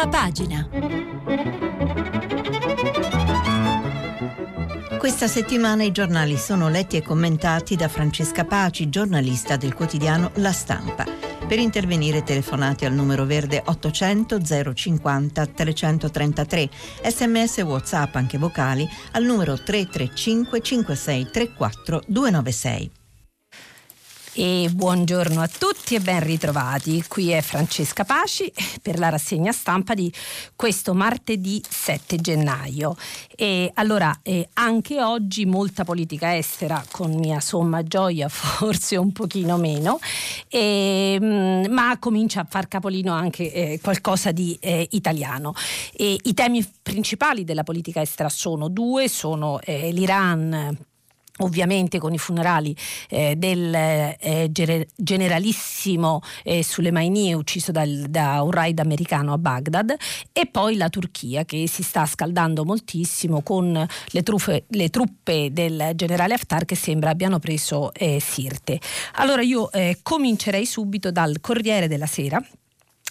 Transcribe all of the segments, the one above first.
Prima pagina. Questa settimana i giornali sono letti e commentati da Francesca Paci, giornalista del quotidiano La Stampa. Per intervenire telefonate al numero verde 800 050 333, sms whatsapp anche vocali al numero 335 56 34 296. E buongiorno a tutti e ben ritrovati. Qui è Francesca Paci per la rassegna stampa di questo martedì 7 gennaio. E allora, eh, anche oggi molta politica estera, con mia somma gioia, forse un pochino meno, e, mm, ma comincia a far capolino anche eh, qualcosa di eh, italiano. E I temi principali della politica estera sono due, sono eh, l'Iran ovviamente con i funerali eh, del eh, generalissimo eh, Soleimani ucciso dal, da un raid americano a Baghdad e poi la Turchia che si sta scaldando moltissimo con le, truffe, le truppe del generale Haftar che sembra abbiano preso eh, Sirte. Allora io eh, comincerei subito dal Corriere della Sera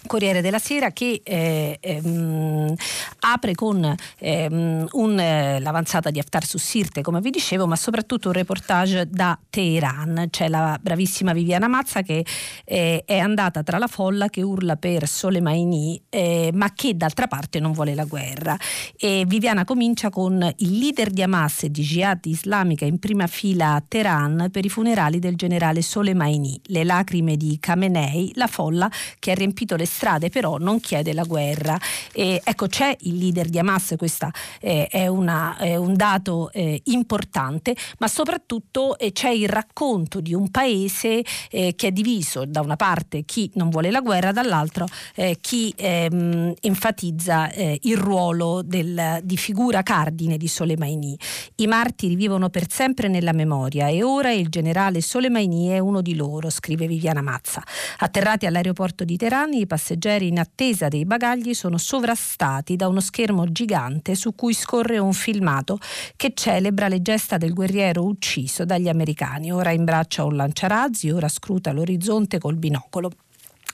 Corriere della Sera che eh, ehm, apre con ehm, un, eh, l'avanzata di Haftar su Sirte, come vi dicevo, ma soprattutto un reportage da Teheran. C'è la bravissima Viviana Mazza che eh, è andata tra la folla che urla per Soleimani, eh, ma che d'altra parte non vuole la guerra. E Viviana comincia con il leader di Hamas e di Jihad islamica in prima fila a Teheran per i funerali del generale Soleimani. Le lacrime di Khamenei, la folla che ha riempito le strade, però non chiede la guerra. E, ecco, c'è il leader di Hamas, questo eh, è, è, un dato eh, importante, ma soprattutto eh, c'è il racconto di un paese eh, che è diviso da una parte chi non vuole la guerra, dall'altro eh, chi ehm, enfatizza eh, il ruolo del, di figura cardine di Soleimani. I martiri vivono per sempre nella memoria e ora il generale Soleimani è uno di loro, scrive Viviana Mazza. Atterrati all'aeroporto di Teheran, i passeggeri in attesa dei bagagli sono sovrastati da uno schermo gigante su cui scorre un filmato che celebra le gesta del guerriero ucciso dagli americani. Ora imbraccia un lanciarazzi, ora scruta l'orizzonte col binocolo.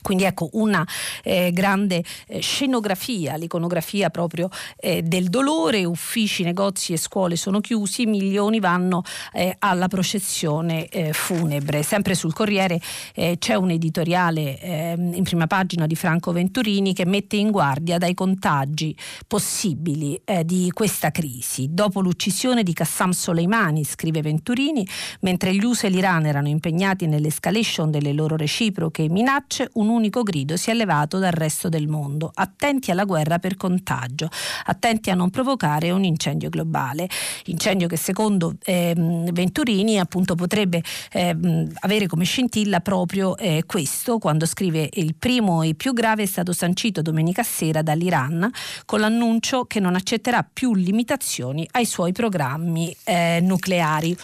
Quindi ecco una eh, grande eh, scenografia, l'iconografia proprio eh, del dolore, uffici, negozi e scuole sono chiusi, milioni vanno eh, alla processione eh, funebre. Sempre sul Corriere eh, c'è un editoriale ehm, in prima pagina di Franco Venturini che mette in guardia dai contagi possibili di questa crisi. Dopo l'uccisione di Qassam Soleimani, scrive Venturini, mentre gli USA e l'Iran erano impegnati nell'escalation delle loro reciproche minacce, un unico grido si è levato dal resto del mondo. Attenti alla guerra per contagio, attenti a non provocare un incendio globale. Incendio che secondo ehm, Venturini appunto potrebbe ehm, avere come scintilla proprio eh, questo, quando scrive il primo e più grave è stato sancito domenica sera dall'Iran con l'annuncio che non accetterà più limitazioni ai suoi programmi eh, nucleari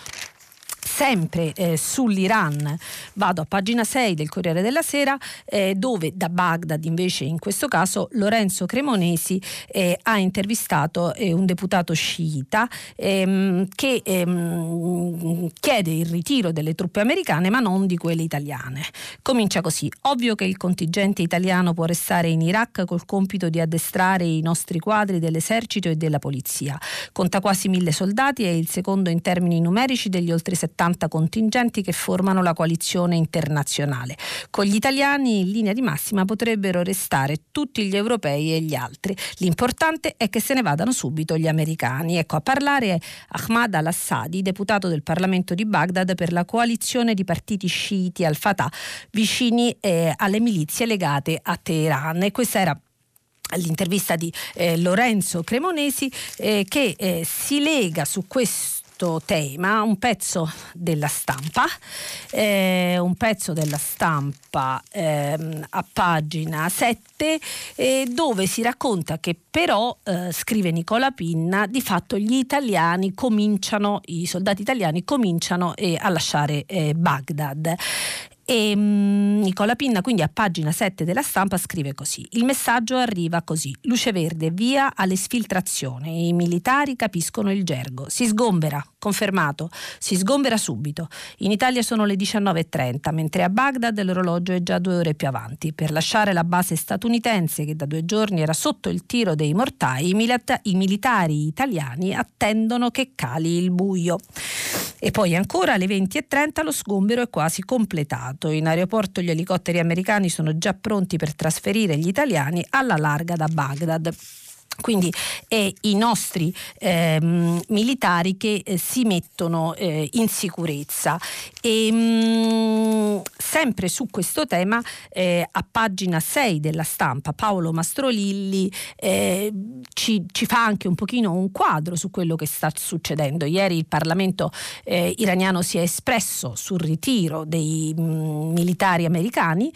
sempre eh, sull'Iran vado a pagina 6 del Corriere della Sera eh, dove da Baghdad invece in questo caso Lorenzo Cremonesi eh, ha intervistato eh, un deputato sciita ehm, che ehm, chiede il ritiro delle truppe americane ma non di quelle italiane. Comincia così, ovvio che il contingente italiano può restare in Iraq col compito di addestrare i nostri quadri dell'esercito e della polizia. Conta quasi mille soldati, è il secondo in termini numerici degli oltre 70 70 contingenti che formano la coalizione internazionale. Con gli italiani in linea di massima potrebbero restare tutti gli europei e gli altri. L'importante è che se ne vadano subito gli americani. Ecco, a parlare è Ahmad al-Assadi, deputato del Parlamento di Baghdad per la coalizione di partiti sciiti al-Fatah, vicini eh, alle milizie legate a Teheran. E questa era l'intervista di eh, Lorenzo Cremonesi eh, che eh, si lega su questo questo tema un pezzo della stampa, eh, un pezzo della stampa eh, a pagina 7 eh, dove si racconta che però, eh, scrive Nicola Pinna, di fatto gli italiani cominciano, i soldati italiani cominciano eh, a lasciare eh, Baghdad. E um, Nicola Pinna quindi a pagina 7 della stampa scrive così: Il messaggio arriva così: luce verde, via alle sfiltrazioni. I militari capiscono il gergo. Si sgombera confermato, si sgombera subito. In Italia sono le 19.30, mentre a Baghdad l'orologio è già due ore più avanti. Per lasciare la base statunitense, che da due giorni era sotto il tiro dei mortai, i, milita- i militari italiani attendono che cali il buio. E poi ancora alle 20.30 lo sgombero è quasi completato. In aeroporto gli elicotteri americani sono già pronti per trasferire gli italiani alla larga da Baghdad. Quindi è i nostri eh, militari che eh, si mettono eh, in sicurezza. E, mh, mm, sempre su questo tema, eh, a pagina 6 della stampa, Paolo Mastrolilli eh, ci, ci, fa anche un pochino un quadro su quello che sta succedendo. Ieri il Parlamento eh, iraniano si è espresso sul ritiro dei mh, mm, militari americani,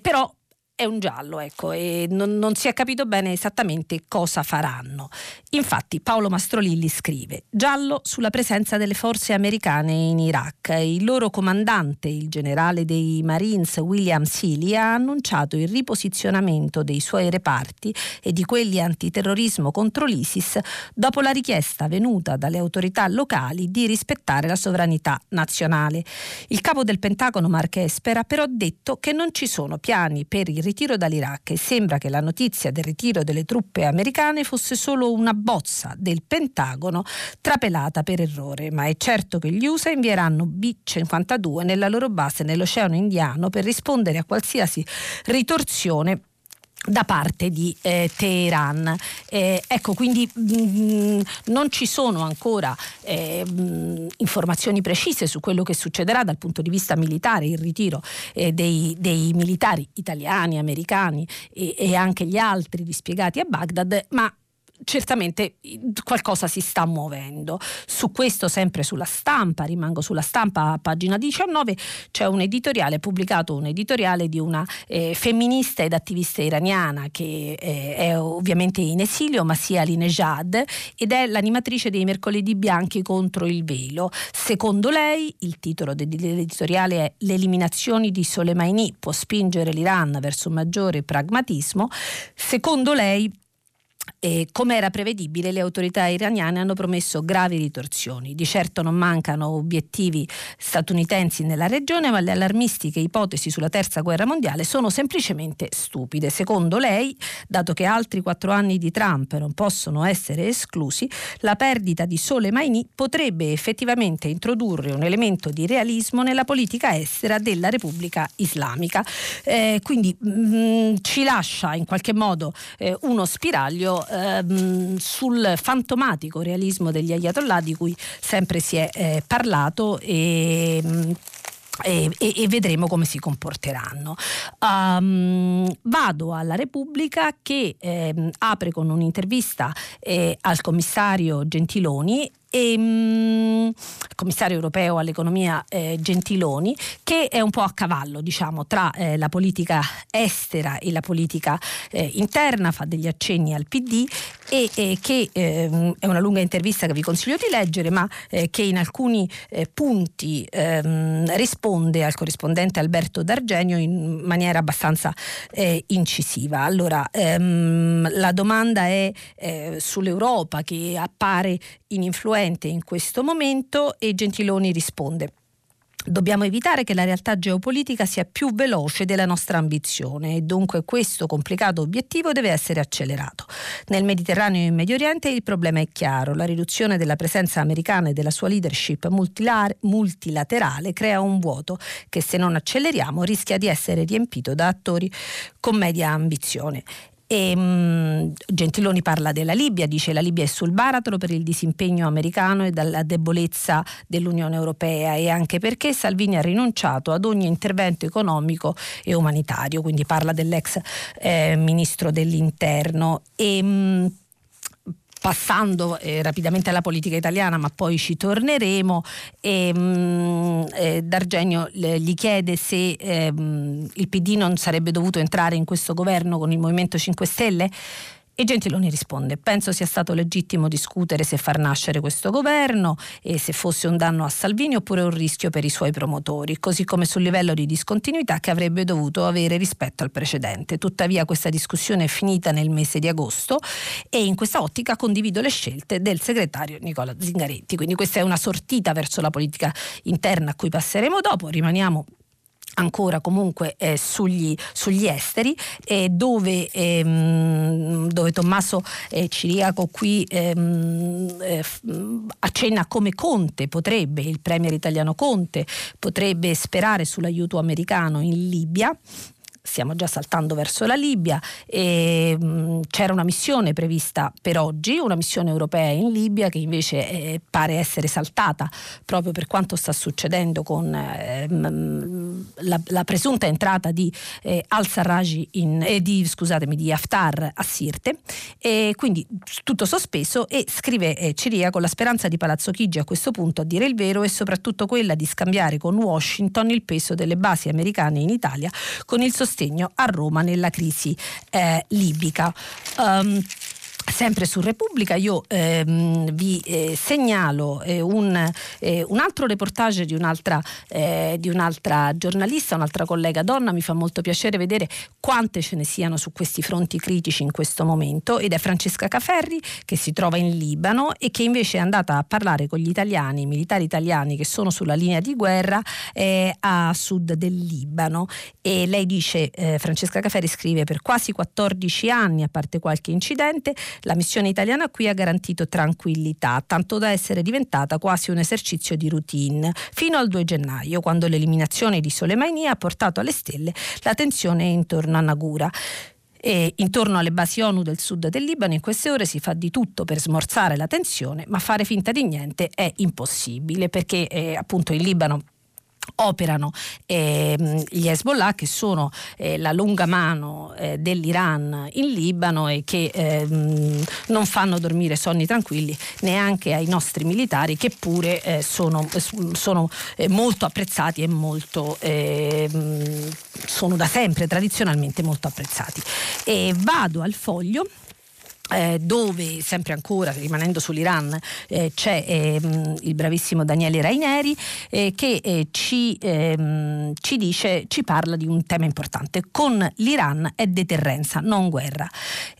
però è un giallo, ecco, e non, non, si è capito bene esattamente cosa faranno. Infatti Paolo Mastrolilli scrive: Giallo sulla presenza delle forze americane in Iraq. Il loro comandante, il generale dei Marines William Sealy, ha annunciato il riposizionamento dei suoi reparti e di quelli antiterrorismo contro l'ISIS dopo la richiesta venuta dalle autorità locali di rispettare la sovranità nazionale. Il capo del Pentagono Mark Esper ha però detto che non ci sono piani per il ritiro dall'Iraq e sembra che la notizia del ritiro delle truppe americane fosse solo una bozza del Pentagono trapelata per errore, ma è certo che gli USA invieranno B-52 nella loro base nell'Oceano Indiano per rispondere a qualsiasi ritorsione da parte di eh, Teheran. Eh, ecco, quindi mh, mm, non ci sono ancora eh, mh, informazioni precise su quello che succederà dal punto di vista militare, il ritiro eh, dei, dei, militari italiani, americani e, e anche gli altri dispiegati a Baghdad, ma certamente qualcosa si sta muovendo. Su questo, sempre sulla stampa, rimango sulla stampa a pagina 19, c'è un editoriale, pubblicato un editoriale di una eh, femminista ed attivista iraniana che eh, è ovviamente in esilio, ma sia Linejad, ed è l'animatrice dei Mercoledì Bianchi contro il velo. Secondo lei, il titolo dell'editoriale è L'eliminazione di Soleimani può spingere l'Iran verso un maggiore pragmatismo. Secondo lei, e come era prevedibile, le autorità iraniane hanno promesso gravi ritorsioni. Di certo non mancano obiettivi statunitensi nella regione, ma le allarmistiche ipotesi sulla terza guerra mondiale sono semplicemente stupide. Secondo lei, dato che altri quattro anni di Trump non possono essere esclusi, la perdita di Soleimani potrebbe effettivamente introdurre un elemento di realismo nella politica estera della Repubblica Islamica. Eh, quindi mh, mm, ci lascia in qualche modo eh, uno spiraglio ehm, sul fantomatico realismo degli ayatollah di cui sempre si è eh, parlato e mm, e, e, vedremo come si comporteranno. Um, vado alla Repubblica che eh, apre con un'intervista eh, al commissario Gentiloni e, mh, commissario europeo all'economia eh, Gentiloni, che è un po' a cavallo diciamo, tra eh, la politica estera e la politica eh, interna, fa degli accenni al PD e, e che ehm, è una lunga intervista che vi consiglio di leggere, ma eh, che in alcuni eh, punti ehm, risponde al corrispondente Alberto D'Argenio in maniera abbastanza eh, incisiva. Allora, ehm, la domanda è sull'Europa che appare ininfluente in questo momento e Gentiloni risponde. Dobbiamo evitare che la realtà geopolitica sia più veloce della nostra ambizione e dunque questo complicato obiettivo deve essere accelerato. Nel Mediterraneo e in Medio Oriente il problema è chiaro, la riduzione della presenza americana e della sua leadership multilaterale crea un vuoto che se non acceleriamo rischia di essere riempito da attori con media ambizione. E, um, Gentiloni parla della Libia, dice la Libia è sul baratro per il disimpegno americano e dalla debolezza dell'Unione Europea e anche perché Salvini ha rinunciato ad ogni intervento economico e umanitario, quindi parla dell'ex eh, ministro dell'interno. E, um, passando eh, rapidamente alla politica italiana, ma poi ci torneremo, e, mh, mm, eh, D'Argenio le, gli chiede se eh, il PD non sarebbe dovuto entrare in questo governo con il Movimento 5 Stelle. E Gentiloni risponde: Penso sia stato legittimo discutere se far nascere questo governo e se fosse un danno a Salvini oppure un rischio per i suoi promotori, così come sul livello di discontinuità che avrebbe dovuto avere rispetto al precedente. Tuttavia questa discussione è finita nel mese di agosto e in questa ottica condivido le scelte del segretario Nicola Zingaretti. Quindi questa è una sortita verso la politica interna a cui passeremo dopo. Rimaniamo ancora comunque eh, sugli, sugli, esteri eh, dove, ehm, dove, Tommaso eh, Ciriaco qui ehm, eh, accenna come Conte potrebbe, il premier italiano Conte potrebbe sperare sull'aiuto americano in Libia stiamo già saltando verso la Libia e mh, c'era una missione prevista per oggi, una missione europea in Libia che invece eh, pare essere saltata proprio per quanto sta succedendo con eh, mh, la, la, presunta entrata di eh, al-Sarraj eh, di, scusatemi, di Haftar a Sirte. E quindi tutto sospeso e scrive eh, Ciria con la speranza di Palazzo Chigi a questo punto a dire il vero e soprattutto quella di scambiare con Washington il peso delle basi americane in Italia con il sostegno sostegno a Roma nella crisi eh, libica. Um, Sempre su Repubblica io ehm, vi eh, segnalo eh, un, eh, un, altro reportage di un'altra, eh, di un'altra, giornalista, un'altra collega donna. Mi fa molto piacere vedere quante ce ne siano su questi fronti critici in questo momento ed è Francesca Caferri che si trova in Libano e che invece è andata a parlare con gli italiani, i militari italiani che sono sulla linea di guerra eh, a sud del Libano e lei dice, eh, Francesca Caferri scrive per quasi 14 anni, a parte qualche incidente, la missione italiana qui ha garantito tranquillità, tanto da essere diventata quasi un esercizio di routine, fino al 2 gennaio, quando l'eliminazione di Soleimani ha portato alle stelle la tensione intorno a Nagura. E intorno alle basi ONU del sud del Libano in queste ore si fa di tutto per smorzare la tensione, ma fare finta di niente è impossibile perché eh, appunto in Libano operano eh, gli Hezbollah che sono eh, la lunga mano eh, dell'Iran in Libano e che ehm, non fanno dormire sonni tranquilli neanche ai nostri militari che pure eh, sono, sono eh, molto apprezzati e molto, ehm, sono da sempre tradizionalmente molto apprezzati. E vado al foglio eh, dove sempre ancora rimanendo sull'Iran eh, c'è ehm, il bravissimo Daniele Raineri eh, che eh, ci, ehm, ci, dice, ci parla di un tema importante. Con l'Iran è deterrenza non guerra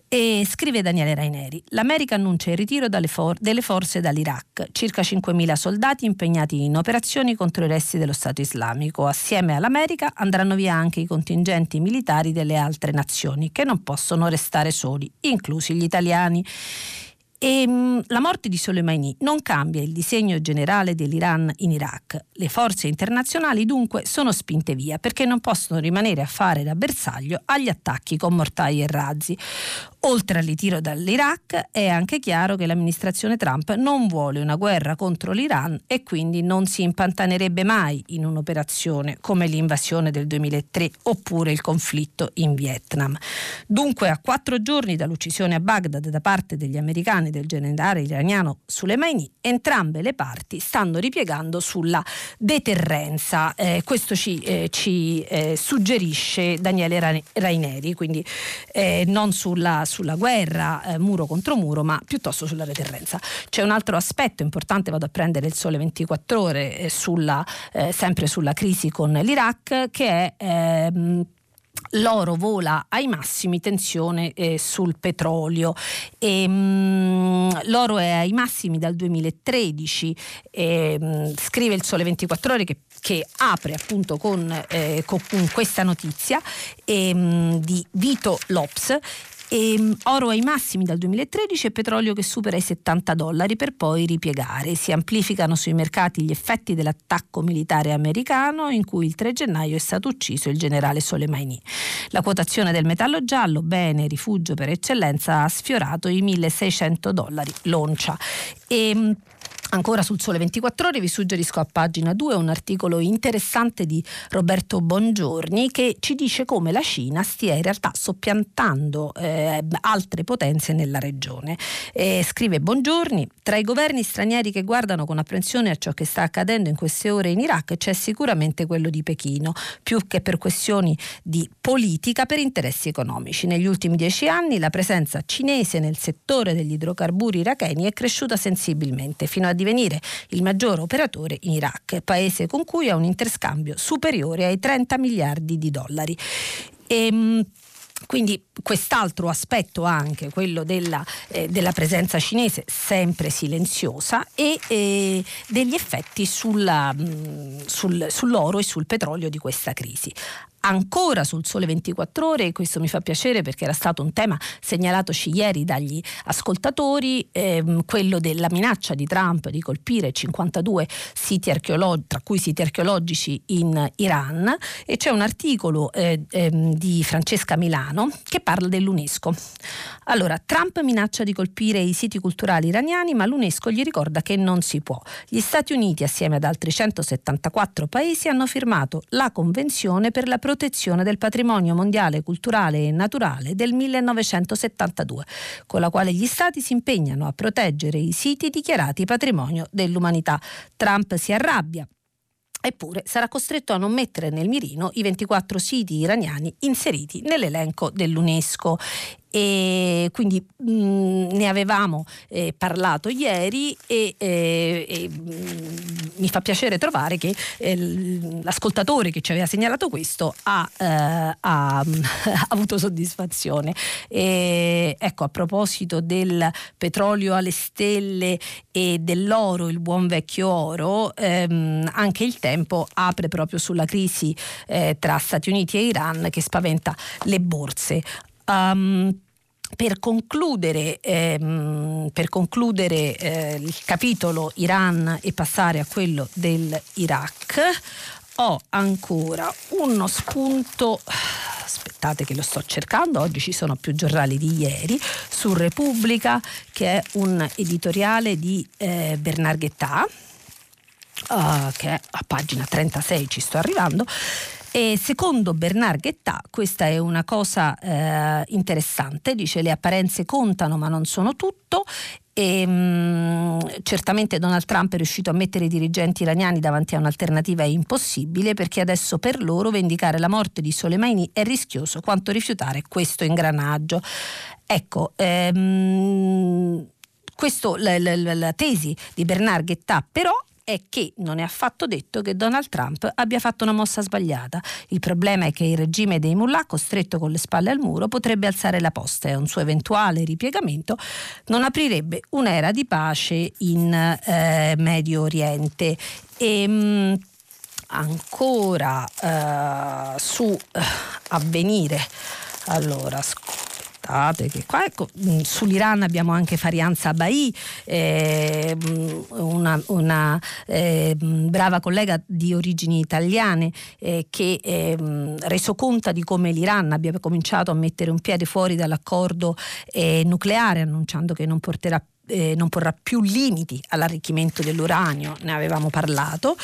e scrive Daniele Raineri, l'America annuncia il ritiro for- delle forze dall'Iraq, circa 5.000 soldati impegnati in operazioni contro i resti dello Stato islamico. Assieme all'America andranno via anche i contingenti militari delle altre nazioni, che non possono restare soli, inclusi gli italiani. E, mh, la morte di Soleimani non cambia il disegno generale dell'Iran in Iraq. Le forze internazionali dunque sono spinte via perché non possono rimanere a fare da bersaglio agli attacchi con mortai e razzi. Oltre al ritiro dall'Iraq è anche chiaro che l'amministrazione Trump non vuole una guerra contro l'Iran e quindi non si impantanerebbe mai in un'operazione come l'invasione del 2003 oppure il conflitto in Vietnam. Dunque a quattro giorni dall'uccisione a Baghdad da parte degli americani del generale iraniano Soleimani, entrambe le parti stanno ripiegando sulla deterrenza. Eh, questo ci, eh, ci eh, suggerisce Daniele Raineri, quindi eh, non sulla sulla guerra eh, muro contro muro, ma piuttosto sulla deterrenza. C'è un altro aspetto importante, vado a prendere il sole 24 ore, eh, sulla, sempre sulla crisi con l'Iraq, che è ehm, l'oro vola ai massimi, tensione eh, sul petrolio. E, mh, mm, l'oro è ai massimi dal 2013, e, mh, scrive il Sole 24 Ore che, che apre appunto con, eh, con questa notizia e, mh, mm, di Vito Lops e, ehm, oro ai massimi dal 2013 e petrolio che supera i 70 dollari per poi ripiegare. Si amplificano sui mercati gli effetti dell'attacco militare americano in cui il 3 gennaio è stato ucciso il generale Soleimani. La quotazione del metallo giallo, bene rifugio per eccellenza, ha sfiorato i 1600 dollari l'oncia. E, ehm, Ancora sul Sole 24 Ore vi suggerisco a pagina 2 un articolo interessante di Roberto Bongiorni che ci dice come la Cina stia in realtà soppiantando eh, altre potenze nella regione. Eh, scrive Bongiorni, tra i governi stranieri che guardano con apprensione a ciò che sta accadendo in queste ore in Iraq c'è sicuramente quello di Pechino, più che per questioni di politica, per interessi economici. Negli ultimi dieci anni la presenza cinese nel settore degli idrocarburi iracheni è cresciuta sensibilmente fino a divenire il maggior operatore in Iraq, paese con cui ha un interscambio superiore ai 30 miliardi di dollari. E, ehm, quindi quest'altro aspetto anche, quello della, eh, della presenza cinese sempre silenziosa e eh, degli effetti sulla, mh, mm, sul, sull'oro e sul petrolio di questa crisi ancora sul Sole 24 Ore e questo mi fa piacere perché era stato un tema segnalatoci ieri dagli ascoltatori, ehm, quello della minaccia di Trump di colpire 52 siti archeologici, tra cui siti archeologici in Iran e c'è un articolo eh, ehm, di Francesca Milano che parla dell'UNESCO. Allora, Trump minaccia di colpire i siti culturali iraniani ma l'UNESCO gli ricorda che non si può. Gli Stati Uniti assieme ad altri 174 paesi hanno firmato la Convenzione per la protezione protezione del patrimonio mondiale culturale e naturale del 1972, con la quale gli Stati si impegnano a proteggere i siti dichiarati patrimonio dell'umanità. Trump si arrabbia Eppure sarà costretto a non mettere nel mirino i 24 siti iraniani inseriti nell'elenco dell'UNESCO e quindi mh, mm, ne avevamo eh, parlato ieri e, eh, e mh, mm, mi fa piacere trovare che eh, l'ascoltatore che ci aveva segnalato questo ha, eh, ha, ha avuto soddisfazione. E, ecco, a proposito del petrolio alle stelle e dell'oro, il buon vecchio oro, ehm, anche il tempo apre proprio sulla crisi eh, tra Stati Uniti e Iran che spaventa le borse. Um, per concludere, ehm, per concludere eh, il capitolo Iran e passare a quello dell'Iraq, ho ancora uno spunto. Aspettate che lo sto cercando, oggi ci sono più giornali di ieri, su Repubblica, che è un editoriale di eh, Bernard Guetta, uh, che è a pagina 36, ci sto arrivando, e secondo Bernard Guetta, questa è una cosa eh, interessante, dice le apparenze contano ma non sono tutto e, mh, mm, certamente Donald Trump è riuscito a mettere i dirigenti iraniani davanti a un'alternativa impossibile perché adesso per loro vendicare la morte di Soleimani è rischioso quanto rifiutare questo ingranaggio. Ecco, ehm, questo, la, la, la, tesi di Bernard Guetta però è che non è affatto detto che Donald Trump abbia fatto una mossa sbagliata. Il problema è che il regime dei mullah, costretto con le spalle al muro, potrebbe alzare la posta e un suo eventuale ripiegamento non aprirebbe un'era di pace in eh, Medio Oriente. E, mh, ancora eh, su eh, avvenire. Allora, scusa aspettate che qua ecco, mm, sull'Iran abbiamo anche Farianza Bai, eh, mm, una, una eh, brava collega di origini italiane eh, che eh, reso conto di come l'Iran abbia cominciato a mettere un piede fuori dall'accordo eh, nucleare annunciando che non porterà eh, non porrà più limiti all'arricchimento dell'uranio, ne avevamo parlato,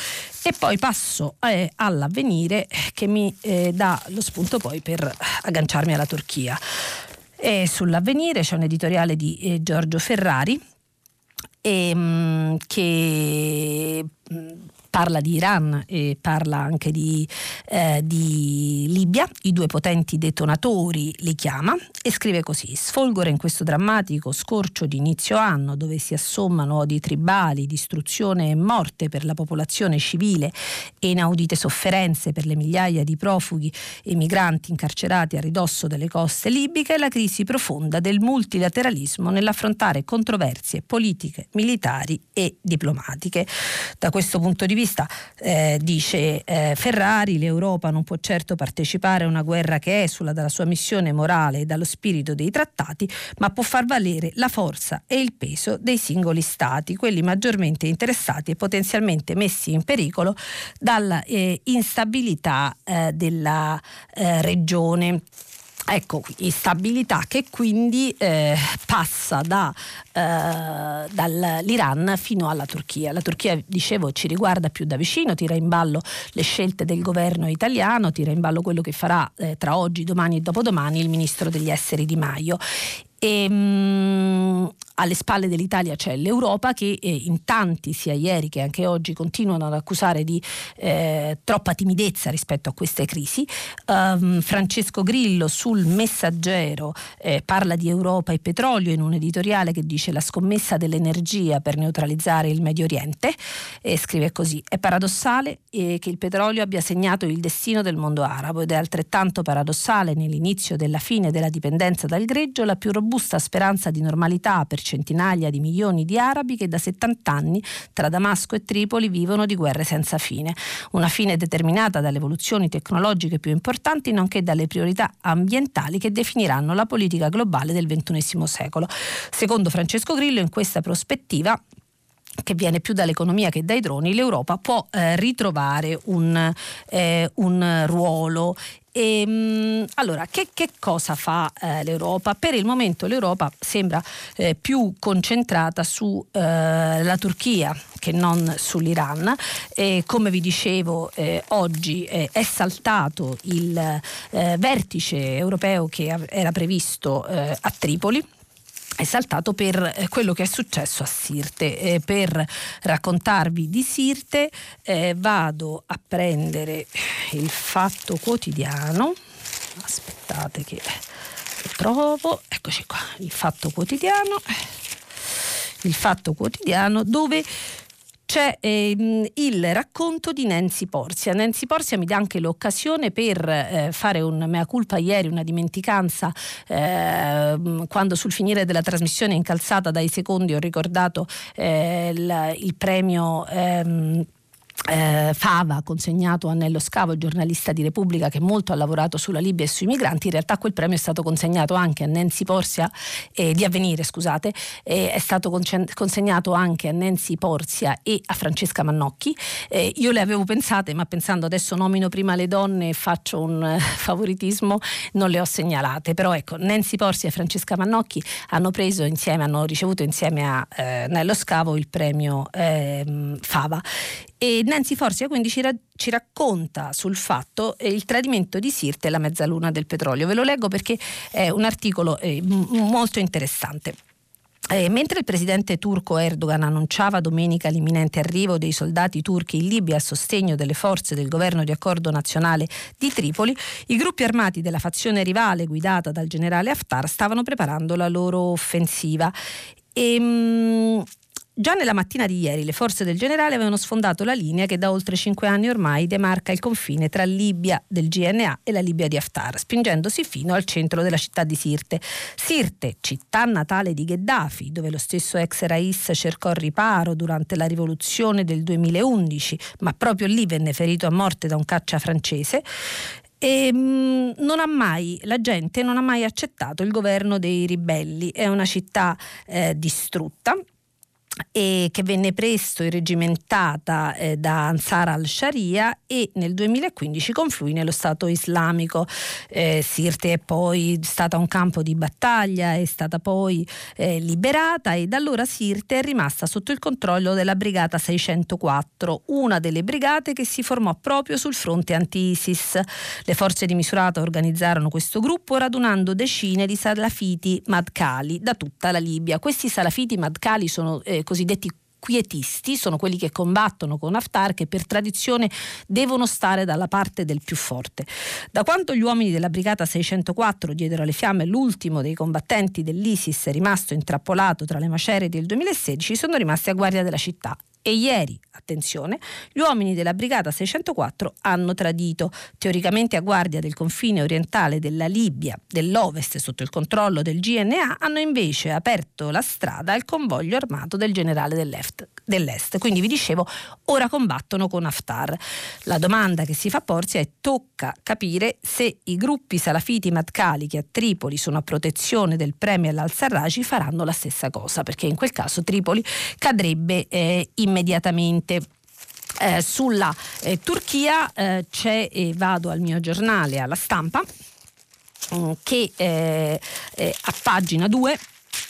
e poi passo eh, all'avvenire che mi eh, dà lo spunto poi per agganciarmi alla Turchia. E sull'avvenire c'è un editoriale di eh, Giorgio Ferrari e, mh, mm, che mh, mm, parla di Iran e parla anche di, eh, di, Libia, i due potenti detonatori li chiama e scrive così, sfolgore in questo drammatico scorcio di inizio anno dove si assommano odi tribali, distruzione e morte per la popolazione civile e inaudite sofferenze per le migliaia di profughi e migranti incarcerati a ridosso delle coste libiche, la crisi profonda del multilateralismo nell'affrontare controversie politiche, militari e diplomatiche. Da questo punto di vista vista, eh, dice eh, Ferrari, l'Europa non può certo partecipare a una guerra che esula dalla sua missione morale e dallo spirito dei trattati, ma può far valere la forza e il peso dei singoli stati, quelli maggiormente interessati e potenzialmente messi in pericolo dalla eh, instabilità eh, della eh, regione. Ecco, instabilità che quindi eh, passa da, eh, dall'Iran fino alla Turchia. La Turchia, dicevo, ci riguarda più da vicino, tira in ballo le scelte del governo italiano, tira in ballo quello che farà eh, tra oggi, domani e dopodomani il ministro degli esteri Di Maio. E, mh, mm, alle spalle dell'Italia c'è l'Europa che eh, in tanti, sia ieri che anche oggi, continuano ad accusare di eh, troppa timidezza rispetto a queste crisi. Um, Francesco Grillo sul Messaggero eh, parla di Europa e petrolio in un editoriale che dice la scommessa dell'energia per neutralizzare il Medio Oriente e scrive così: è paradossale eh, che il petrolio abbia segnato il destino del mondo arabo ed è altrettanto paradossale nell'inizio della fine della dipendenza dal greggio la più robusta speranza di normalità per centinaia di milioni di arabi che da 70 anni tra Damasco e Tripoli vivono di guerre senza fine. Una fine determinata dalle evoluzioni tecnologiche più importanti nonché dalle priorità ambientali che definiranno la politica globale del XXI secolo. Secondo Francesco Grillo, in questa prospettiva che viene più dall'economia che dai droni, l'Europa può eh, ritrovare un, eh, un ruolo e, ehm, allora, che, che, cosa fa eh, l'Europa? Per il momento l'Europa sembra eh, più concentrata sulla eh, Turchia che non sull'Iran. E, come vi dicevo, eh, oggi eh, è saltato il eh, vertice europeo che era previsto a Tripoli è saltato per eh, quello che è successo a Sirte. Eh, per raccontarvi di Sirte eh, vado a prendere il fatto quotidiano. Aspettate che lo trovo. Eccoci qua, il fatto quotidiano. Il fatto quotidiano dove c'è ehm, il racconto di Nancy Porzia. Nancy Porzia mi dà anche l'occasione per eh, fare un mea culpa ieri, una dimenticanza, eh, quando sul finire della trasmissione incalzata dai secondi ho ricordato eh, il, il, premio. Ehm, eh, Fava consegnato a Nello Scavo, giornalista di Repubblica che molto ha lavorato sulla Libia e sui migranti, in realtà quel premio è stato consegnato anche a Nancy Porzia eh, di Avvenire, scusate, eh, è stato consegnato anche a Nancy Porzia e a Francesca Mannocchi. Eh, io le avevo pensate, ma pensando adesso nomino prima le donne e faccio un eh, favoritismo, non le ho segnalate, però ecco, Nancy Porzia e Francesca Mannocchi hanno preso insieme, hanno ricevuto insieme a eh, Nello Scavo il premio ehm, Fava e Nancy Forzia quindi ci, ra- ci, racconta sul fatto eh, il tradimento di Sirte e la mezzaluna del petrolio. Ve lo leggo perché è un articolo eh, m- molto interessante. Eh, mentre il presidente turco Erdogan annunciava domenica l'imminente arrivo dei soldati turchi in Libia a sostegno delle forze del governo di accordo nazionale di Tripoli, i gruppi armati della fazione rivale guidata dal generale Haftar stavano preparando la loro offensiva. E, ehm, mh, Già nella mattina di ieri le forze del generale avevano sfondato la linea che da oltre cinque anni ormai demarca il confine tra Libia del GNA e la Libia di Haftar, spingendosi fino al centro della città di Sirte. Sirte, città natale di Gheddafi, dove lo stesso ex Rais cercò riparo durante la rivoluzione del 2011, ma proprio lì venne ferito a morte da un caccia francese, e ehm, mai, la gente non ha mai accettato il governo dei ribelli, è una città eh, distrutta e che venne presto irregimentata eh, da Ansar al-Sharia e nel 2015 confluì nello Stato islamico. Eh, Sirte è poi stata un campo di battaglia, è stata poi eh, liberata e da allora Sirte è rimasta sotto il controllo della Brigata 604, una delle brigate che si formò proprio sul fronte anti-ISIS. Le forze di Misurata organizzarono questo gruppo radunando decine di salafiti madkali da tutta la Libia. Questi salafiti madkali sono eh, cosiddetti quietisti, sono quelli che combattono con Haftar, che per tradizione devono stare dalla parte del più forte. Da quando gli uomini della Brigata 604 diedero alle fiamme l'ultimo dei combattenti dell'ISIS rimasto intrappolato tra le macerie del 2016, sono rimasti a guardia della città e ieri, attenzione, gli uomini della Brigata 604 hanno tradito, teoricamente a guardia del confine orientale della Libia, dell'Ovest sotto il controllo del GNA, hanno invece aperto la strada al convoglio armato del generale dell'Est. Dell'est. Quindi vi dicevo, ora combattono con Haftar. La domanda che si fa porsi è tocca capire se i gruppi salafiti madcali che a Tripoli sono a protezione del premier al-Sarraj faranno la stessa cosa, perché in quel caso Tripoli cadrebbe eh, immediatamente. Eh, sulla eh, Turchia eh, c'è, e vado al mio giornale, alla stampa, mm, che eh, eh, a pagina 2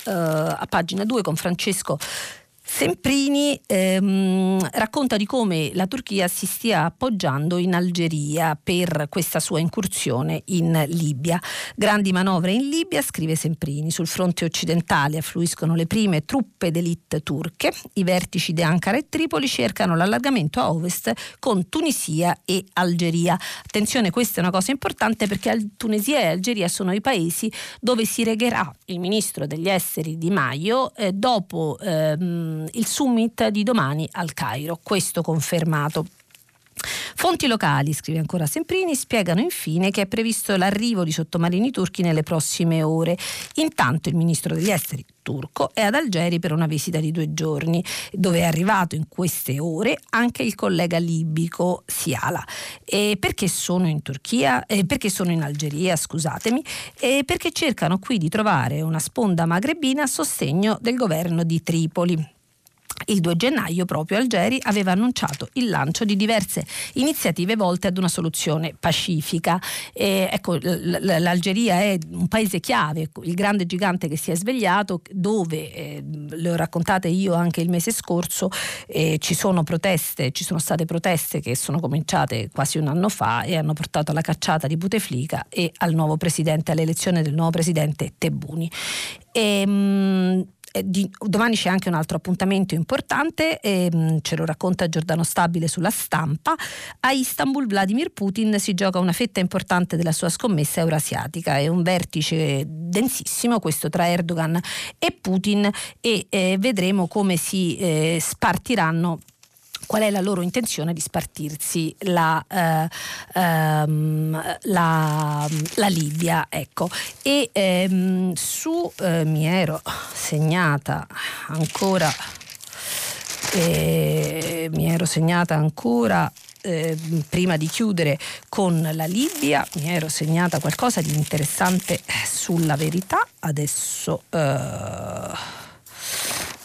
Uh, a pagina 2 con Francesco Semprini ehm, racconta di come la Turchia si stia appoggiando in Algeria per questa sua incursione in Libia. Grandi manovre in Libia, scrive Semprini. Sul fronte occidentale affluiscono le prime truppe d'elite turche. I vertici di Ankara e Tripoli cercano l'allargamento a ovest con Tunisia e Algeria. Attenzione, questa è una cosa importante perché Tunisia e Algeria sono i paesi dove si regherà il ministro degli esteri Di Maio eh, dopo ehm, il summit di domani al Cairo, questo confermato. Fonti locali, scrive ancora Semprini, spiegano infine che è previsto l'arrivo di sottomarini turchi nelle prossime ore. Intanto il ministro degli esteri turco è ad Algeri per una visita di due giorni, dove è arrivato in queste ore anche il collega libico Siala. E perché sono in Turchia? Eh, perché sono in Algeria, scusatemi? E perché cercano qui di trovare una sponda magrebina a sostegno del governo di Tripoli. Il 2 gennaio proprio Algeri aveva annunciato il lancio di diverse iniziative volte ad una soluzione pacifica. E, ecco, L'Algeria è un paese chiave, il grande gigante che si è svegliato, dove, eh, le raccontate io anche il mese scorso, eh, ci sono proteste, ci sono state proteste che sono cominciate quasi un anno fa e hanno portato alla cacciata di Bouteflika e al nuovo presidente, all'elezione del nuovo presidente Tebbouni. E, mh, eh, di, domani c'è anche un altro appuntamento importante, ehm, ce lo racconta Giordano Stabile sulla stampa. A Istanbul Vladimir Putin si gioca una fetta importante della sua scommessa eurasiatica. È un vertice densissimo questo tra Erdogan e Putin e eh, vedremo come si eh, spartiranno qual è la loro intenzione di spartirsi la, eh, ehm, la, la Libia. Ecco. E ehm, su eh, mi ero segnata ancora, eh, mi ero segnata ancora eh, prima di chiudere con la Libia mi ero segnata qualcosa di interessante sulla verità. Adesso eh,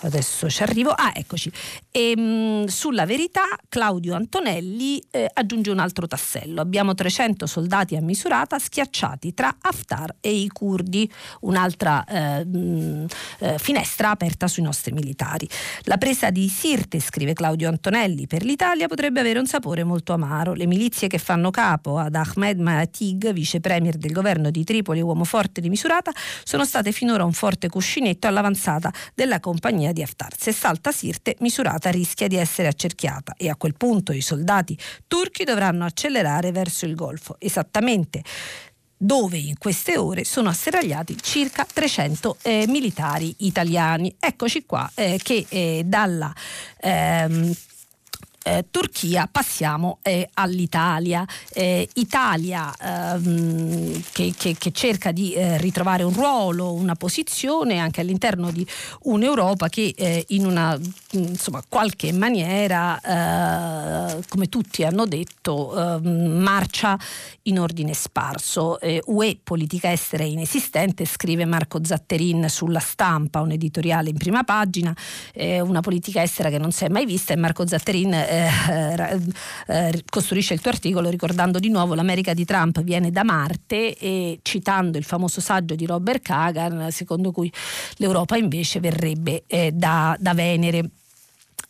adesso ci arrivo. Ah, eccoci. E, ehm, mh, sulla verità Claudio Antonelli eh, aggiunge un altro tassello. Abbiamo 300 soldati a misurata schiacciati tra Haftar e i curdi, un'altra eh, mh, eh, finestra aperta sui nostri militari. La presa di Sirte, scrive Claudio Antonelli, per l'Italia potrebbe avere un sapore molto amaro. Le milizie che fanno capo ad Ahmed Mahatig, vice premier del governo di Tripoli uomo forte di misurata, sono state finora un forte cuscinetto all'avanzata della compagnia compagnia di Haftar. Se salta Sirte, misurata rischia di essere accerchiata e a quel punto i soldati turchi dovranno accelerare verso il Golfo, esattamente dove in queste ore sono asserragliati circa 300 eh, militari italiani. Eccoci qua eh, che eh, dalla ehm, eh, Turchia passiamo eh, all'Italia. Eh, Italia ehm, che, che, che, cerca di eh, ritrovare un ruolo, una posizione anche all'interno di un'Europa che eh, in una insomma, qualche maniera, eh, come tutti hanno detto, ehm, marcia in ordine sparso. UE politica estera inesistente, scrive Marco Zatterin sulla stampa, un editoriale in prima pagina, una politica estera che non si è mai vista e Marco Zatterin eh, eh, costruisce il tuo articolo ricordando di nuovo l'America di Trump viene da Marte e citando il famoso saggio di Robert Kagan secondo cui l'Europa invece verrebbe eh, da, da Venere.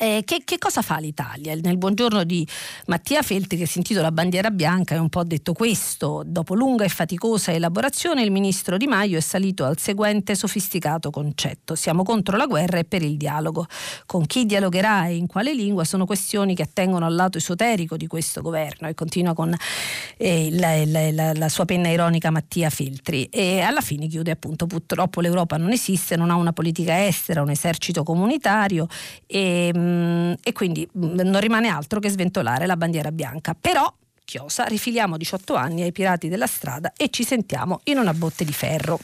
Eh, che, che, cosa fa l'Italia? Nel buongiorno di Mattia Feltri che si intitola Bandiera Bianca è un po' detto questo. Dopo lunga e faticosa elaborazione il ministro Di Maio è salito al seguente sofisticato concetto. Siamo contro la guerra e per il dialogo. Con chi dialogherà e in quale lingua sono questioni che attengono al lato esoterico di questo governo e continua con eh, la, la, la, la, sua penna ironica Mattia Feltri. E alla fine chiude appunto purtroppo l'Europa non esiste, non ha una politica estera, un esercito comunitario e Ehm, e quindi non rimane altro che sventolare la bandiera bianca. Però Chiosa, rifiliamo 18 anni ai pirati della strada e ci sentiamo in una botte di ferro.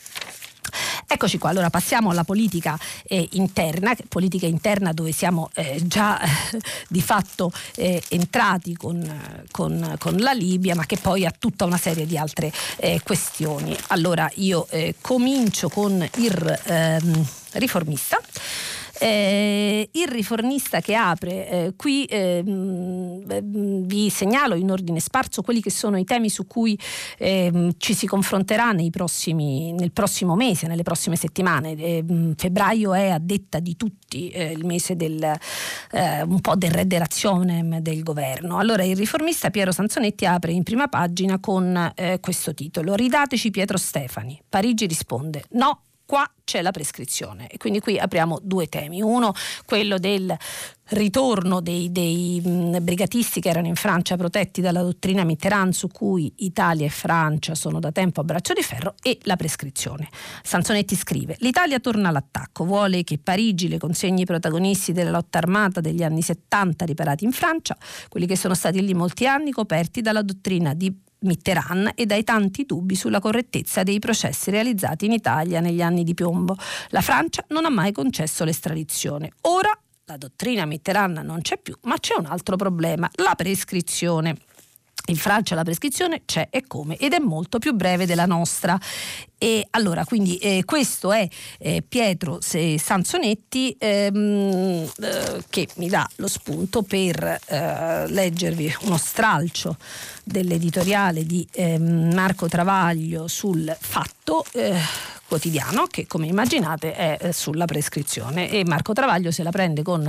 Eccoci qua, allora passiamo alla politica eh, interna, politica interna dove siamo eh, già eh, di fatto eh, entrati con, con, con, la Libia, ma che poi ha tutta una serie di altre eh, questioni. Allora io eh, comincio con il ehm, riformista Eh, il riformista che apre, eh, qui ehm, vi segnalo in ordine sparso quelli che sono i temi su cui ehm, ci si confronterà prossimi, nel prossimo mese, nelle prossime settimane. Ehm, febbraio è a detta di tutti eh, il mese del, eh, un po' del rederazione del governo. Allora il riformista Piero Sanzonetti apre in prima pagina con eh, questo titolo: Ridateci Pietro Stefani. Parigi risponde: no, qua c'è la prescrizione e quindi qui apriamo due temi. Uno, quello del ritorno dei, dei mh, brigatisti che erano in Francia protetti dalla dottrina Mitterrand su cui Italia e Francia sono da tempo a braccio di ferro e la prescrizione. Sansonetti scrive l'Italia torna all'attacco, vuole che Parigi le consegni i protagonisti della lotta armata degli anni 70 riparati in Francia, quelli che sono stati lì molti anni coperti dalla dottrina di Mitterrand e dai tanti dubbi sulla correttezza dei processi realizzati in Italia negli anni di piombo. La Francia non ha mai concesso l'estradizione. Ora la dottrina Mitterrand non c'è più, ma c'è un altro problema, la prescrizione. In Francia la prescrizione c'è e come ed è molto più breve della nostra. E allora, quindi eh, questo è eh, Pietro Sansonetti ehm, eh, che mi dà lo spunto per eh, leggervi uno stralcio dell'editoriale di ehm, Marco Travaglio sul fatto eh, quotidiano che come immaginate è eh, sulla prescrizione. E Marco Travaglio se la prende con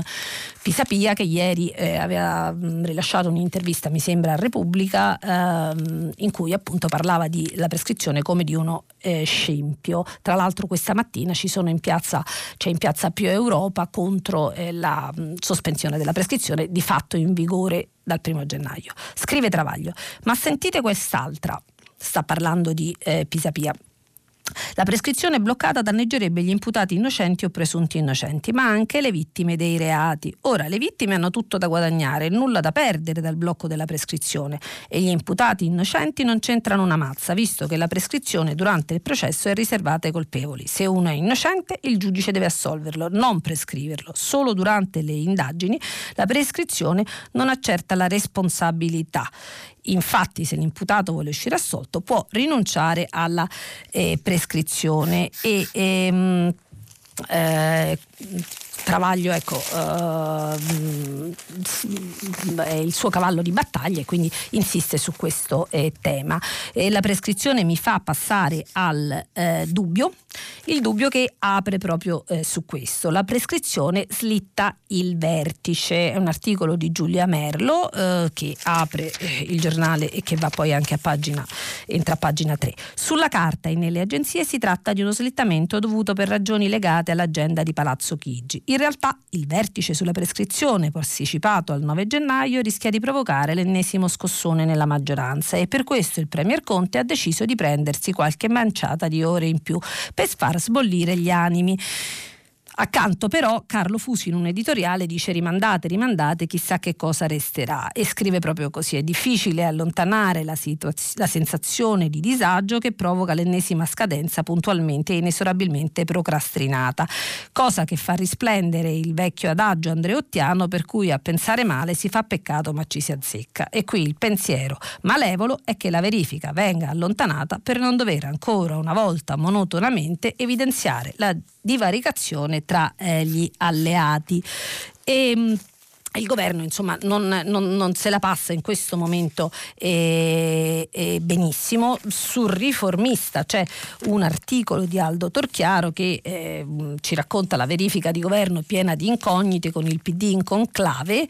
Pisapia che ieri eh, aveva mh, rilasciato un'intervista mi sembra a Repubblica ehm, in cui appunto parlava della prescrizione come di uno eh, scempio. Tra l'altro questa mattina ci sono in piazza c'è in piazza Pio Europa contro eh, la mh, sospensione della prescrizione di fatto in vigore dal primo gennaio. Scrive Travaglio ma sentite quest'altra sta parlando di eh, Pisapia la prescrizione bloccata danneggerebbe gli imputati innocenti o presunti innocenti, ma anche le vittime dei reati. Ora, le vittime hanno tutto da guadagnare nulla da perdere dal blocco della prescrizione e gli imputati innocenti non c'entrano una mazza, visto che la prescrizione durante il processo è riservata ai colpevoli. Se uno è innocente, il giudice deve assolverlo, non prescriverlo. Solo durante le indagini la prescrizione non accerta la responsabilità. Infatti, se l'imputato vuole uscire assolto, può rinunciare alla eh, prescrizione e ehm, eh, Travaglio ecco, uh, è il suo cavallo di battaglia e quindi insiste su questo eh, tema. E la prescrizione mi fa passare al eh, dubbio, il dubbio che apre proprio eh, su questo. La prescrizione slitta il vertice, è un articolo di Giulia Merlo eh, che apre eh, il giornale e che va poi anche a pagina, entra a pagina 3. Sulla carta e nelle agenzie si tratta di uno slittamento dovuto per ragioni legate all'agenda di Palazzo Chigi. In realtà il vertice sulla prescrizione partecipato al 9 gennaio rischia di provocare l'ennesimo scossone nella maggioranza e per questo il Premier Conte ha deciso di prendersi qualche manciata di ore in più per far sbollire gli animi. Accanto però Carlo Fusi in un editoriale dice rimandate, rimandate, chissà che cosa resterà. E scrive proprio così, è difficile allontanare la, situaz- la sensazione di disagio che provoca l'ennesima scadenza puntualmente e inesorabilmente procrastinata, cosa che fa risplendere il vecchio adagio andreottiano per cui a pensare male si fa peccato ma ci si azzecca. E qui il pensiero malevolo è che la verifica venga allontanata per non dover ancora una volta monotonamente evidenziare la divaricazione tra eh, gli alleati. E, ehm, il governo insomma, non, non, non, se la passa in questo momento eh, eh, benissimo. Sul riformista c'è un articolo di Aldo Torchiaro che eh, ci racconta la verifica di governo piena di incognite con il PD in conclave.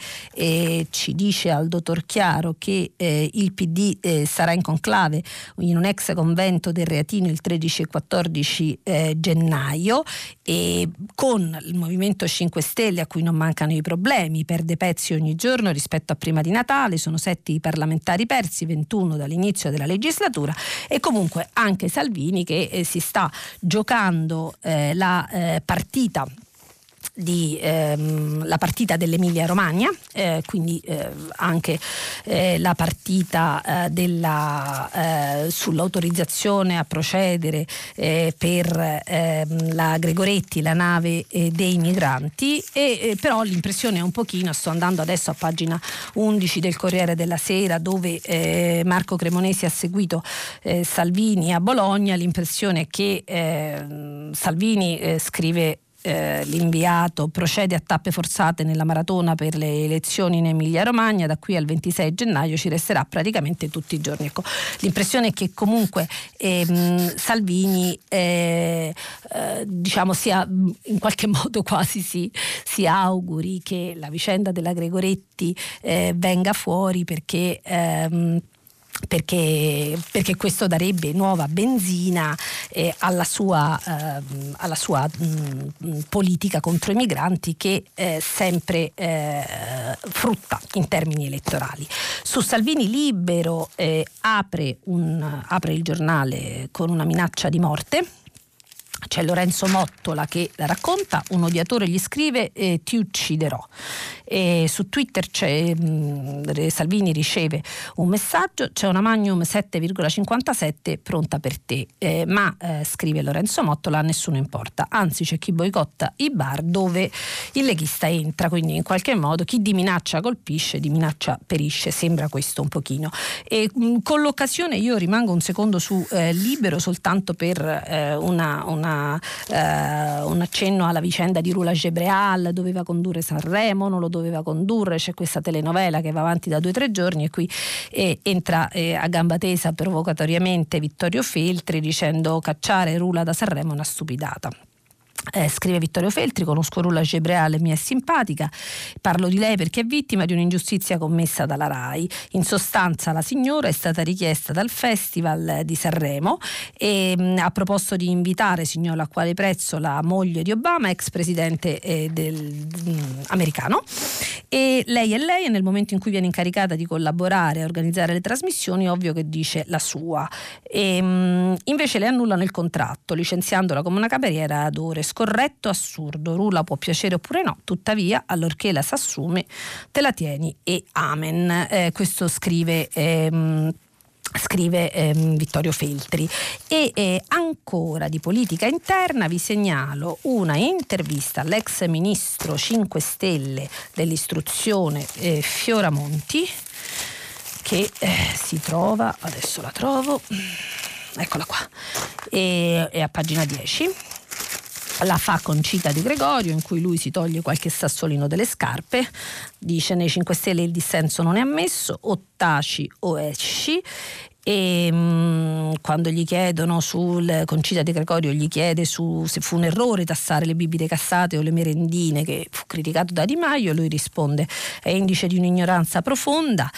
ci dice Aldo Torchiaro che eh, il PD eh, sarà in conclave in un ex convento del Reatino il 13 e 14 eh, gennaio e con il Movimento 5 Stelle a cui non mancano i problemi, perde pezzi ogni giorno rispetto a prima di Natale, sono sette i parlamentari persi, 21 dall'inizio della legislatura e comunque anche Salvini che eh, si sta giocando eh, la eh, partita di, ehm, la partita dell'Emilia Romagna, eh, quindi eh, anche eh, la partita eh, della, eh, sull'autorizzazione a procedere eh, per ehm, la Gregoretti, la nave dei migranti, e, però l'impressione è un pochino, sto andando adesso a pagina 11 del Corriere della Sera dove Marco Cremonesi ha seguito Salvini a Bologna, l'impressione è che ehm, Salvini scrive eh, l'inviato procede a tappe forzate nella maratona per le elezioni in Emilia Romagna, da qui al 26 gennaio ci resterà praticamente tutti i giorni. Ecco, l'impressione è che comunque ehm, Salvini eh, eh, diciamo sia in qualche modo quasi si, si, auguri che la vicenda della Gregoretti eh, venga fuori perché ehm, perché, perché, questo darebbe nuova benzina eh, alla sua, eh, alla sua mh, mm, politica contro i migranti che eh, sempre eh, frutta in termini elettorali. Su Salvini Libero eh, apre, un, apre il giornale con una minaccia di morte c'è Lorenzo Mottola che la racconta, un odiatore gli scrive eh, ti ucciderò. E su Twitter mh, mm, Salvini riceve un messaggio, c'è una Magnum 7,57 pronta per te, eh, ma eh, scrive Lorenzo Mottola nessuno importa, anzi c'è chi boicotta i bar dove il leghista entra, quindi in qualche modo chi di minaccia colpisce, di minaccia perisce, sembra questo un pochino. E, mh, mm, con l'occasione io rimango un secondo su eh, Libero soltanto per eh, una, una, eh, un accenno alla vicenda di Rula Gebreal, doveva condurre Sanremo, non lo doveva condurre, c'è questa telenovela che va avanti da due o tre giorni e qui eh, entra eh, a gamba tesa provocatoriamente Vittorio Feltri dicendo cacciare Rula da Sanremo è una stupidata. Eh, scrive Vittorio Feltri, conosco Rulla Gebreale, mi è simpatica, parlo di lei perché è vittima di un'ingiustizia commessa dalla RAI. In sostanza la signora è stata richiesta dal Festival di Sanremo e mh, mm, ha proposto di invitare, signora, a quale prezzo la moglie di Obama, ex presidente eh, del, mh, mm, americano. E lei è lei e nel momento in cui viene incaricata di collaborare a organizzare le trasmissioni, ovvio che dice la sua. E, mh, mm, invece le annullano il contratto, licenziandola come una cameriera ad ore scorretto, assurdo, Rula può piacere oppure no, tuttavia allorché la si assume te la tieni e amen. Eh, questo scrive... Ehm, scrive ehm, Vittorio Feltri. E eh, ancora di politica interna vi segnalo una intervista all'ex ministro 5 Stelle dell'istruzione eh, Fioramonti che eh, si trova, adesso la trovo, eccola qua, è a pagina 10 la fa con Cita di Gregorio in cui lui si toglie qualche sassolino delle scarpe, dice nei 5 Stelle il dissenso non è ammesso, o taci o esci. E mh, mm, quando gli chiedono sul Concita di Gregorio gli chiede su, se fu un errore tassare le bibite cassate o le merendine che fu criticato da Di Maio lui risponde è indice di un'ignoranza profonda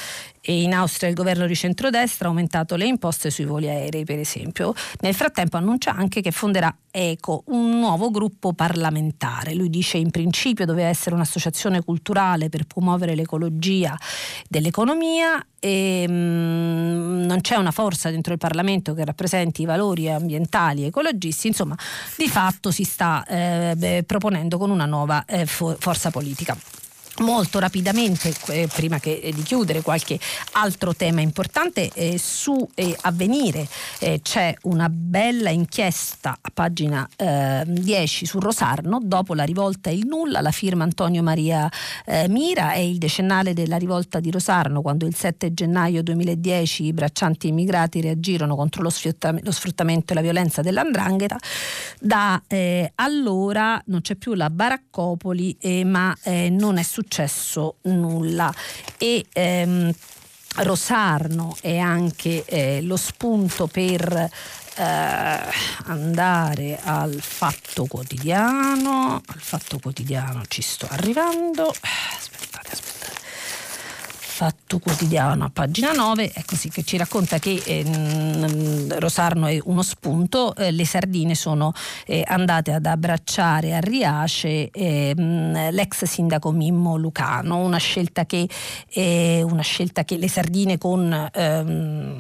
e in Austria il governo di centrodestra ha aumentato le imposte sui voli aerei, per esempio. Nel frattempo annuncia anche che fonderà ECO, un nuovo gruppo parlamentare. Lui dice in principio doveva essere un'associazione culturale per promuovere l'ecologia dell'economia e mh, mm, non c'è una forza dentro il Parlamento che rappresenti i valori ambientali e ecologisti, insomma di fatto si sta eh, beh, proponendo con una nuova eh, forza politica molto rapidamente, eh, prima che, eh, di chiudere, qualche altro tema importante. Eh, su eh, Avvenire eh, c'è una bella inchiesta a pagina 10 su Rosarno, dopo la rivolta e il nulla, la firma Antonio Maria Mira, è il decennale della rivolta di Rosarno, quando il 7 gennaio 2010 i braccianti immigrati reagirono contro lo, lo sfruttamento e la violenza dell'andrangheta. Da allora non c'è più la baraccopoli, ma non è successo successo nulla. E, ehm, Rosarno è anche eh, lo spunto per eh, andare al fatto quotidiano. Al fatto quotidiano ci sto arrivando. Aspettate, aspettate. Fatto Quotidiano a pagina 9, è così che ci racconta che eh, Rosarno è uno spunto, eh, le sardine sono eh, andate ad abbracciare a Riace ehm, l'ex sindaco Mimmo Lucano, una scelta che, una scelta che le sardine con, ehm,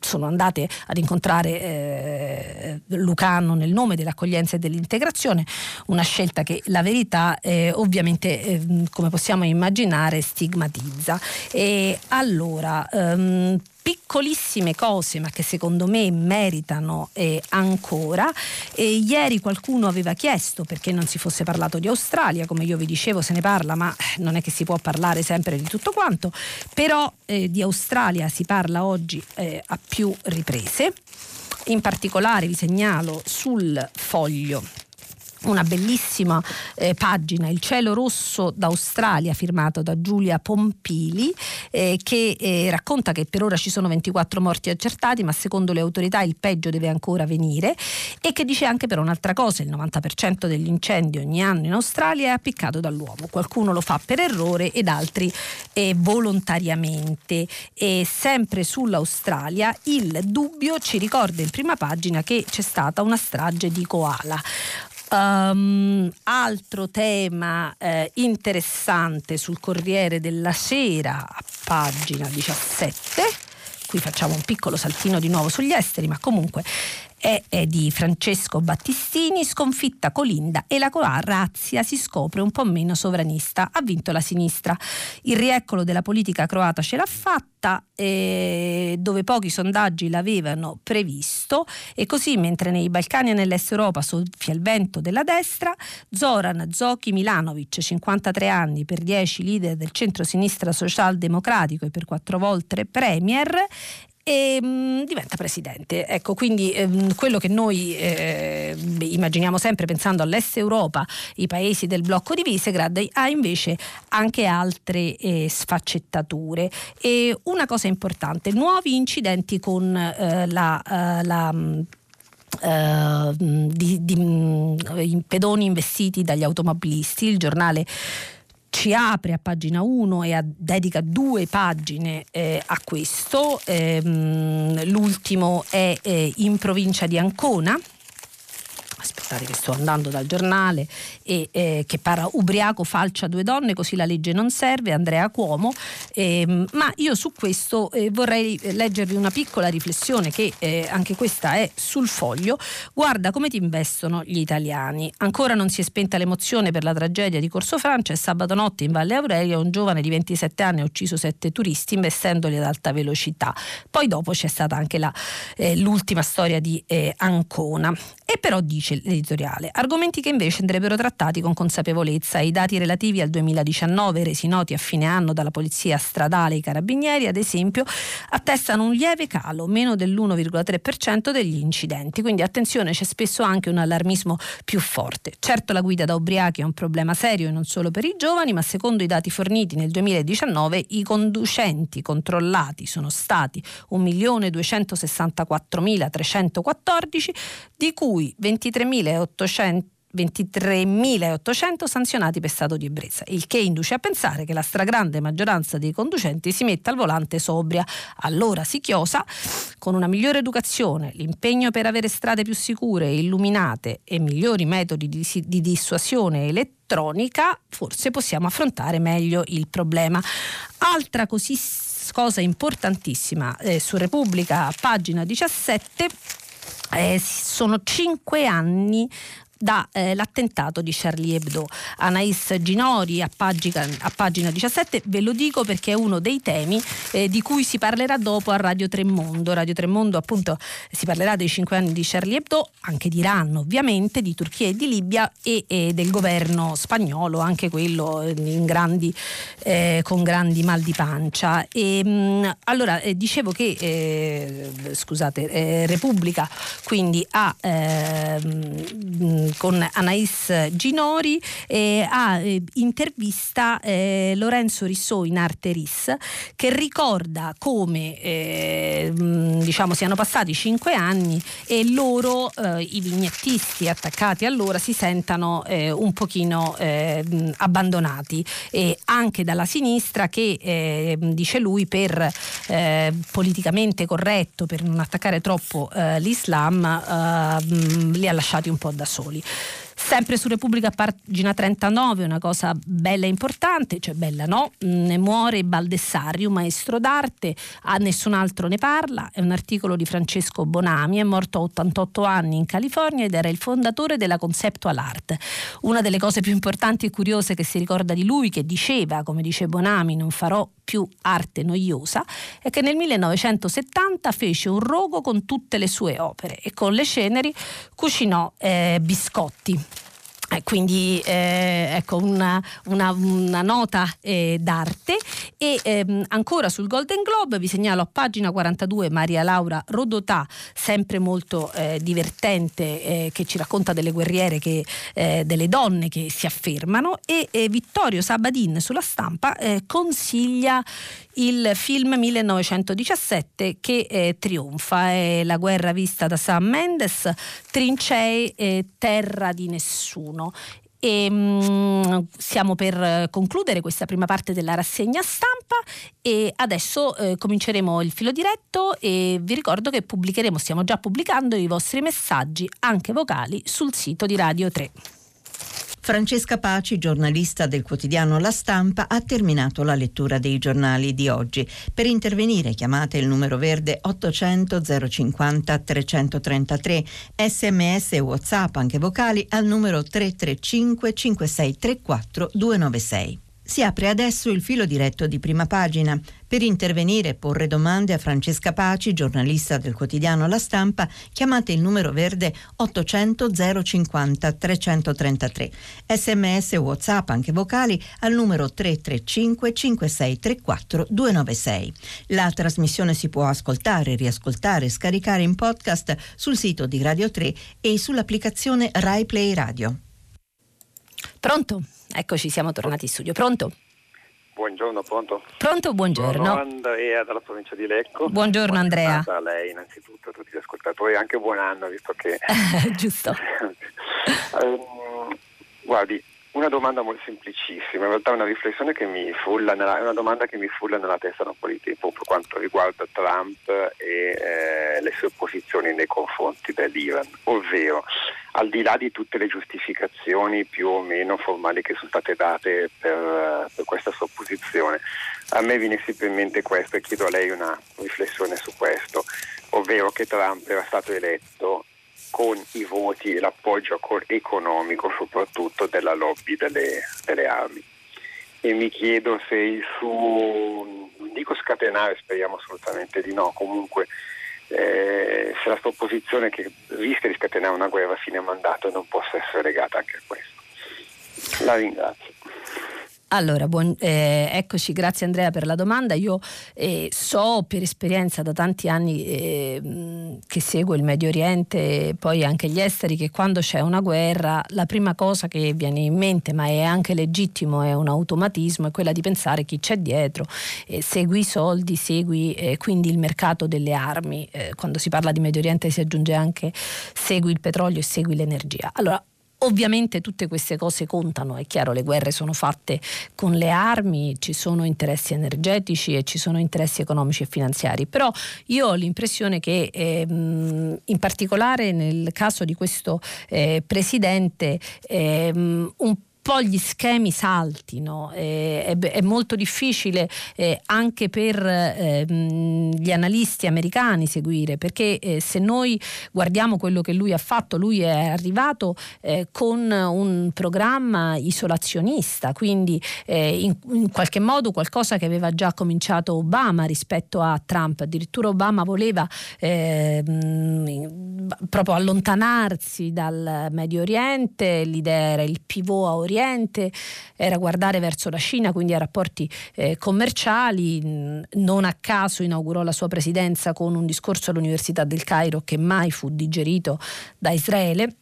sono andate ad incontrare eh, Lucano nel nome dell'accoglienza e dell'integrazione, una scelta che la verità eh, ovviamente ehm, come possiamo immaginare stigmatizza utilizza. E allora, um, piccolissime cose ma che secondo me meritano eh, ancora. E ieri qualcuno aveva chiesto perché non si fosse parlato di Australia, come io vi dicevo se ne parla ma non è che si può parlare sempre di tutto quanto, però eh, di Australia si parla oggi eh, a più riprese. In particolare vi segnalo sul foglio una bellissima eh, pagina, Il cielo rosso d'Australia, firmato da Giulia Pompili, eh, che eh, racconta che per ora ci sono 24 morti accertati, ma secondo le autorità il peggio deve ancora venire, e che dice anche però un'altra cosa, il 90% degli incendi ogni anno in Australia è appiccato dall'uomo, qualcuno lo fa per errore ed altri eh, volontariamente. E sempre sull'Australia il dubbio ci ricorda in prima pagina che c'è stata una strage di koala. Um, altro tema eh, interessante sul Corriere della Sera, a pagina 17. Qui facciamo un piccolo saltino di nuovo sugli esteri, ma comunque è, è di Francesco Battistini, sconfitta Colinda e la Croazia si scopre un po' meno sovranista, ha vinto la sinistra. Il rieccolo della politica croata ce l'ha fatta, eh, dove pochi sondaggi l'avevano previsto e così mentre nei Balcani e nell'Est Europa soffia il vento della destra, Zoran Zoki Milanovic, 53 anni per 10 leader del centro-sinistra socialdemocratico e per quattro volte premier, e mh, mm, diventa presidente. Ecco, quindi ehm, quello che noi eh, immaginiamo sempre pensando all'Est Europa, i paesi del blocco di Visegrad, ha invece anche altre eh, sfaccettature. E una cosa importante, nuovi incidenti con eh, la, eh, la Uh, di, di, di, pedoni investiti dagli automobilisti. Il giornale ci apre a pagina 1 e a, dedica due pagine eh, a questo. Ehm, l'ultimo è eh, in provincia di Ancona aspettate che sto andando dal giornale, e, eh, che parla ubriaco falcia due donne, così la legge non serve, Andrea Cuomo, eh, ma io su questo eh, vorrei leggervi una piccola riflessione che eh, anche questa è sul foglio. Guarda come ti investono gli italiani. Ancora non si è spenta l'emozione per la tragedia di Corso Francia e sabato notte in Valle Aurelia un giovane di 27 anni ha ucciso sette turisti investendoli ad alta velocità. Poi dopo c'è stata anche la, eh, l'ultima storia di eh, Ancona. E però dice l'editoriale, argomenti che invece andrebbero trattati con consapevolezza. I dati relativi al 2019 resi noti a fine anno dalla Polizia Stradale e i Carabinieri, ad esempio, attestano un lieve calo, meno dell'1,3% degli incidenti. Quindi attenzione, c'è spesso anche un allarmismo più forte. Certo la guida da ubriachi è un problema serio e non solo per i giovani, ma secondo i dati forniti nel 2019 i conducenti controllati sono stati 1.264.314, di cui cui 23.800 23.800 sanzionati per stato di ebbrezza, il che induce a pensare che la stragrande maggioranza dei conducenti si metta al volante sobria. Allora si chiosa, con una migliore educazione, l'impegno per avere strade più sicure, illuminate e migliori metodi di, di dissuasione elettronica, forse possiamo affrontare meglio il problema. Altra così cosa importantissima eh, su Repubblica, pagina 17 eh, sono cinque anni dall'attentato eh, di Charlie Hebdo. Anais Ginori a pagina, a pagina, 17, ve lo dico perché è uno dei temi eh, di cui si parlerà dopo a Radio Tremondo. Radio Tremondo appunto si parlerà dei cinque anni di Charlie Hebdo, anche di Iran ovviamente, di Turchia e di Libia e, e del governo spagnolo, anche quello eh, grandi, eh, con grandi mal di pancia. E, mh, mm, allora eh, dicevo che eh, scusate, Repubblica quindi ha ehm, con Anais Ginori eh, ha eh, intervista eh, Lorenzo Rissò in Arte RIS che ricorda come eh, diciamo siano passati cinque anni e loro eh, i vignettisti attaccati allora si sentano eh, un pochino abbandonati e anche dalla sinistra che dice lui per politicamente corretto per non attaccare troppo l'Islam li ha lasciati un po' da soli. czyli Sempre su Repubblica, pagina 39, una cosa bella e importante, cioè bella no, ne muore Baldessari, un maestro d'arte, a nessun altro ne parla, è un articolo di Francesco Bonami, è morto a 88 anni in California ed era il fondatore della Conceptual Art. Una delle cose più importanti e curiose che si ricorda di lui, che diceva, come dice Bonami, non farò più arte noiosa, è che nel 1970 fece un rogo con tutte le sue opere e con le ceneri cucinò eh, biscotti quindi eh, ecco una, una, una nota eh, d'arte. E ehm, ancora sul Golden Globe vi segnalo a pagina 42 Maria Laura Rodotà sempre molto eh, divertente eh, che ci racconta delle guerriere che, eh, delle donne che si affermano. E Vittorio Sabadin sulla stampa consiglia il film 1917 che trionfa. È la guerra vista da Sam Mendes Trincei Terra di nessuno 1 e, um, stiamo per concludere questa prima parte della rassegna stampa e adesso eh, cominceremo il filo diretto e vi ricordo che pubblicheremo, stiamo già pubblicando i vostri messaggi anche vocali sul sito di Radio 3. Francesca Paci, giornalista del quotidiano La Stampa, ha terminato la lettura dei giornali di oggi. Per intervenire chiamate il numero verde 800 050 333, sms e whatsapp anche vocali al numero 335 5634 296. Si apre adesso il filo diretto di prima pagina. Per intervenire e porre domande a Francesca Paci, giornalista del quotidiano La Stampa, chiamate il numero verde 800 050 333. Sms e WhatsApp anche vocali al numero 335 5634 296. La trasmissione si può ascoltare, riascoltare e scaricare in podcast sul sito di Radio 3 e sull'applicazione Rai Play Radio. Pronto? Eccoci, siamo tornati in studio. Pronto? Buongiorno, pronto? Pronto, buongiorno. Sono Andrea dalla provincia di Lecco. Buongiorno buon Andrea. A lei innanzitutto, a tutti gli ascoltatori, anche buon anno visto che... Giusto. um, guardi, una domanda molto semplicissima, in realtà una riflessione che mi frulla nella, una domanda che mi frulla nella testa da un po' di tempo per quanto riguarda Trump e eh, le sue posizioni nei confronti dell'Iran, ovvero al di là di tutte le giustificazioni più o meno formali che sono state date per, per questa sua posizione, a me viene sempre in mente questo e chiedo a lei una riflessione su questo, ovvero che Trump era stato eletto con i voti e l'appoggio economico soprattutto della lobby delle, delle armi. E mi chiedo se il suo, non dico scatenare, speriamo assolutamente di no, comunque eh, se la sua posizione che rischia di scatenare una guerra a fine mandato non possa essere legata anche a questo. La ringrazio. Allora, buon, eh, eccoci, grazie Andrea per la domanda. Io eh, so per esperienza da tanti anni eh, che seguo il Medio Oriente e poi anche gli esteri che quando c'è una guerra la prima cosa che viene in mente, ma è anche legittimo, è un automatismo, è quella di pensare chi c'è dietro, segui i soldi, segui eh, quindi il mercato delle armi. Eh, quando si parla di Medio Oriente si aggiunge anche segui il petrolio e segui l'energia. Allora, Ovviamente tutte queste cose contano, è chiaro, le guerre sono fatte con le armi, ci sono interessi energetici e ci sono interessi economici e finanziari, però io ho l'impressione che ehm, in particolare nel caso di questo eh, presidente ehm, un po' gli schemi saltino, eh, è, è, molto difficile eh, anche per eh, gli analisti americani seguire, perché eh, se noi guardiamo quello che lui ha fatto, lui è arrivato eh, con un programma isolazionista, quindi eh, in, in, qualche modo qualcosa che aveva già cominciato Obama rispetto a Trump, addirittura Obama voleva ehm, proprio allontanarsi dal Medio Oriente, l'idea era il pivot a Oriente, Oriente, era guardare verso la Cina, quindi a rapporti eh, commerciali. Non a caso inaugurò la sua presidenza con un discorso all'Università del Cairo che mai fu digerito da Israele.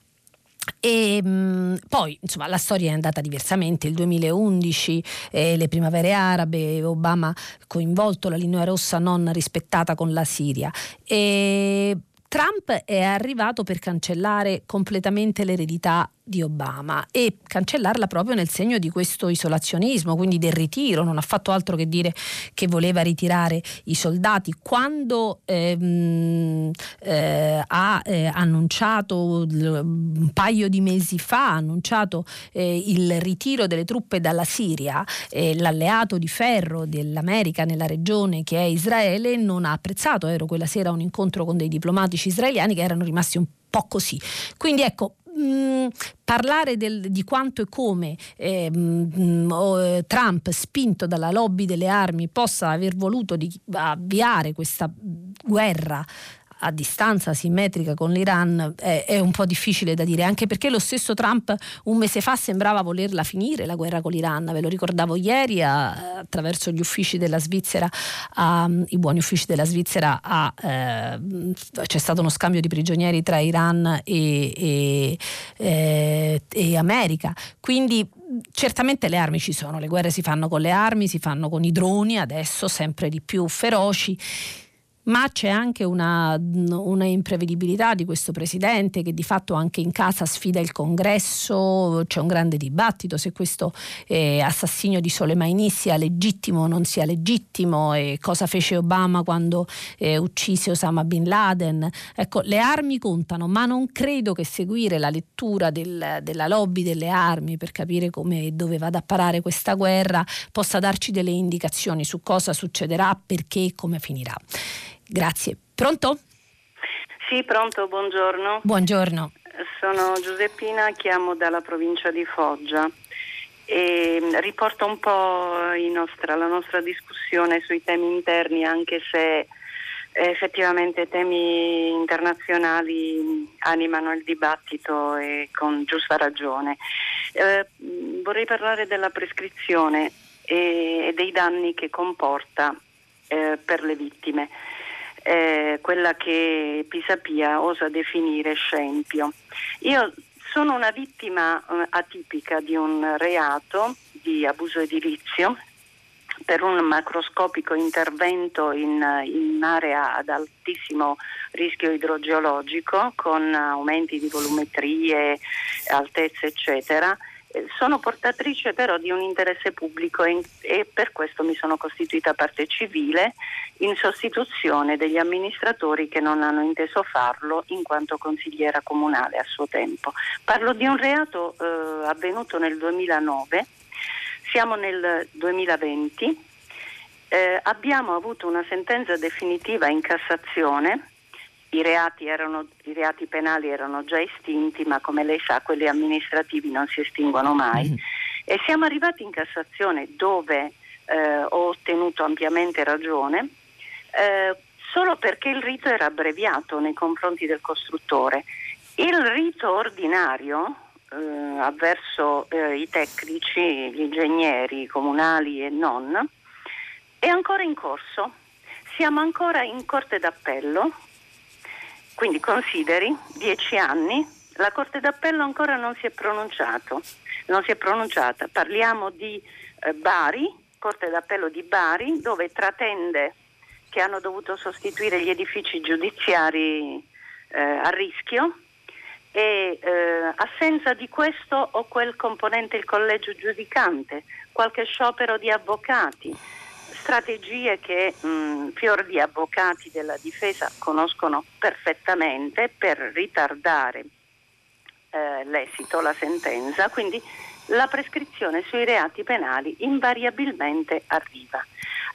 E mh, poi insomma la storia è andata diversamente, il 2011 eh, le primavere arabe, Obama coinvolto la linea rossa non rispettata con la Siria. E Trump è arrivato per cancellare completamente l'eredità di Obama e cancellarla proprio nel segno di questo isolazionismo, quindi del ritiro, non ha fatto altro che dire che voleva ritirare i soldati. Quando ehm, eh, ha eh, annunciato un paio di mesi fa, ha annunciato eh, il ritiro delle truppe dalla Siria, l'alleato di ferro dell'America nella regione che è Israele non ha apprezzato, ero quella sera a un incontro con dei diplomatici israeliani che erano rimasti un po' così. Quindi ecco, mm, parlare del, di quanto e come eh, mh, mm, oh, Trump, spinto dalla lobby delle armi, possa aver voluto di, avviare questa guerra a distanza simmetrica con l'Iran è, è, un po' difficile da dire, anche perché lo stesso Trump un mese fa sembrava volerla finire la guerra con l'Iran, ve lo ricordavo ieri a, attraverso gli uffici della Svizzera, a, i buoni uffici della Svizzera, a, eh, c'è stato uno scambio di prigionieri tra Iran e, e, eh, e America, quindi certamente le armi ci sono, le guerre si fanno con le armi, si fanno con i droni, adesso sempre di più feroci ma c'è anche una, una, imprevedibilità di questo presidente che di fatto anche in casa sfida il congresso, c'è un grande dibattito se questo eh, assassinio di Soleimani sia legittimo o non sia legittimo e cosa fece Obama quando eh, uccise Osama Bin Laden. Ecco, le armi contano, ma non credo che seguire la lettura del, della lobby delle armi per capire come e dove vada a parare questa guerra possa darci delle indicazioni su cosa succederà, perché e come finirà. Grazie. Pronto? Sì, pronto, buongiorno. Buongiorno. Sono Giuseppina, chiamo dalla provincia di Foggia e riporto un po' nostra, la nostra discussione sui temi interni, anche se effettivamente temi internazionali animano il dibattito e con giusta ragione. Eh, vorrei parlare della prescrizione e, e dei danni che comporta eh, per le vittime eh, quella che Pisapia osa definire scempio. Io sono una vittima eh, atipica di un reato di abuso edilizio per un macroscopico intervento in, in area ad altissimo rischio idrogeologico con aumenti di volumetrie, altezze eccetera sono portatrice però di un interesse pubblico e, e, per questo mi sono costituita parte civile in sostituzione degli amministratori che non hanno inteso farlo in quanto consigliera comunale a suo tempo. Parlo di un reato eh, avvenuto nel 2009, siamo nel 2020, eh, abbiamo avuto una sentenza definitiva in Cassazione i reati, erano, i reati, penali erano già estinti, ma come lei sa quelli amministrativi non si estinguono mai. Mm. E siamo arrivati in Cassazione dove eh, ho ottenuto ampiamente ragione, eh, solo perché il rito era abbreviato nei confronti del costruttore. Il rito ordinario eh, avverso eh, i tecnici, gli ingegneri comunali e non, è ancora in corso. Siamo ancora in Corte d'Appello quindi consideri dieci anni, la Corte d'Appello ancora non si è pronunciato, non si è pronunciata. Parliamo di eh, Bari, Corte d'Appello di Bari, dove tratende che hanno dovuto sostituire gli edifici giudiziari eh, a rischio e eh, assenza di questo o quel componente il collegio giudicante, qualche sciopero di avvocati strategie che mh, fior di avvocati della difesa conoscono perfettamente per ritardare eh, l'esito, la sentenza, quindi la prescrizione sui reati penali invariabilmente arriva.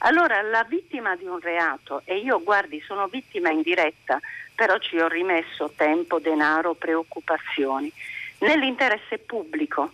Allora la vittima di un reato, e io guardi sono vittima in diretta, però ci ho rimesso tempo, denaro, preoccupazioni, nell'interesse pubblico.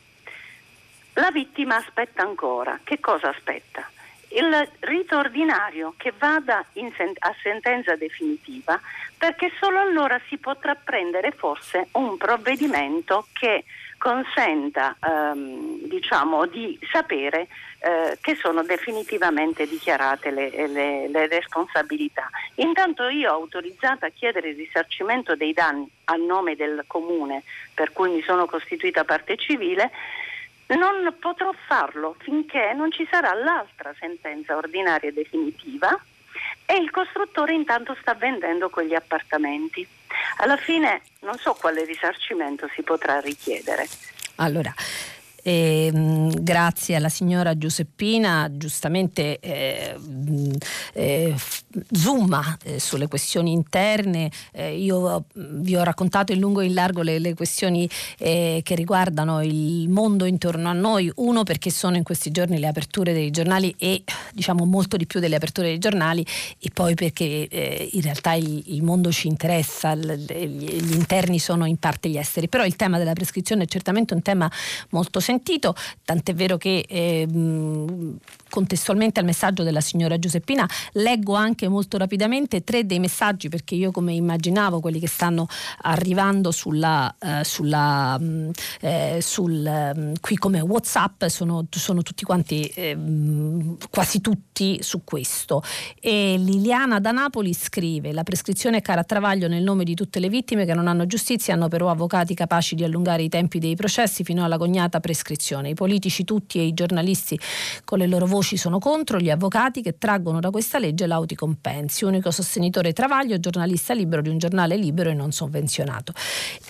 La vittima aspetta ancora. Che cosa aspetta? Il rito ordinario che vada sen- a sentenza definitiva perché solo allora si potrà prendere forse un provvedimento che consenta ehm, diciamo, di sapere eh, che sono definitivamente dichiarate le, le, le, responsabilità. Intanto io ho autorizzato a chiedere il risarcimento dei danni a nome del comune per cui mi sono costituita parte civile non potrò farlo finché non ci sarà l'altra sentenza ordinaria definitiva e il costruttore intanto sta vendendo quegli appartamenti. Alla fine non so quale risarcimento si potrà richiedere. Allora, e, ehm, grazie alla signora Giuseppina, giustamente eh, eh, zooma eh, sulle questioni interne. Eh, io vi ho raccontato in lungo e in largo le, le questioni eh, che riguardano il mondo intorno a noi. Uno perché sono in questi giorni le aperture dei giornali e diciamo molto di più delle aperture dei giornali e poi perché eh, in realtà il, il, mondo ci interessa, l, gli interni sono in parte gli esteri. Però il tema della prescrizione è certamente un tema molto sensibile smentito, tant'è vero che eh, contestualmente al messaggio della signora Giuseppina leggo anche molto rapidamente tre dei messaggi perché io come immaginavo quelli che stanno arrivando sulla, eh, sulla mm, eh, sul, mm, qui come Whatsapp sono, sono tutti quanti eh, quasi tutti su questo. E Liliana da Napoli scrive la prescrizione è cara a Travaglio nel nome di tutte le vittime che non hanno giustizia hanno però avvocati capaci di allungare i tempi dei processi fino alla cognata prescrizione. I politici tutti e i giornalisti con le loro voci voci sono contro gli avvocati che traggono da questa legge lauti compensi. Unico sostenitore Travaglio, giornalista libero di un giornale libero e non sovvenzionato.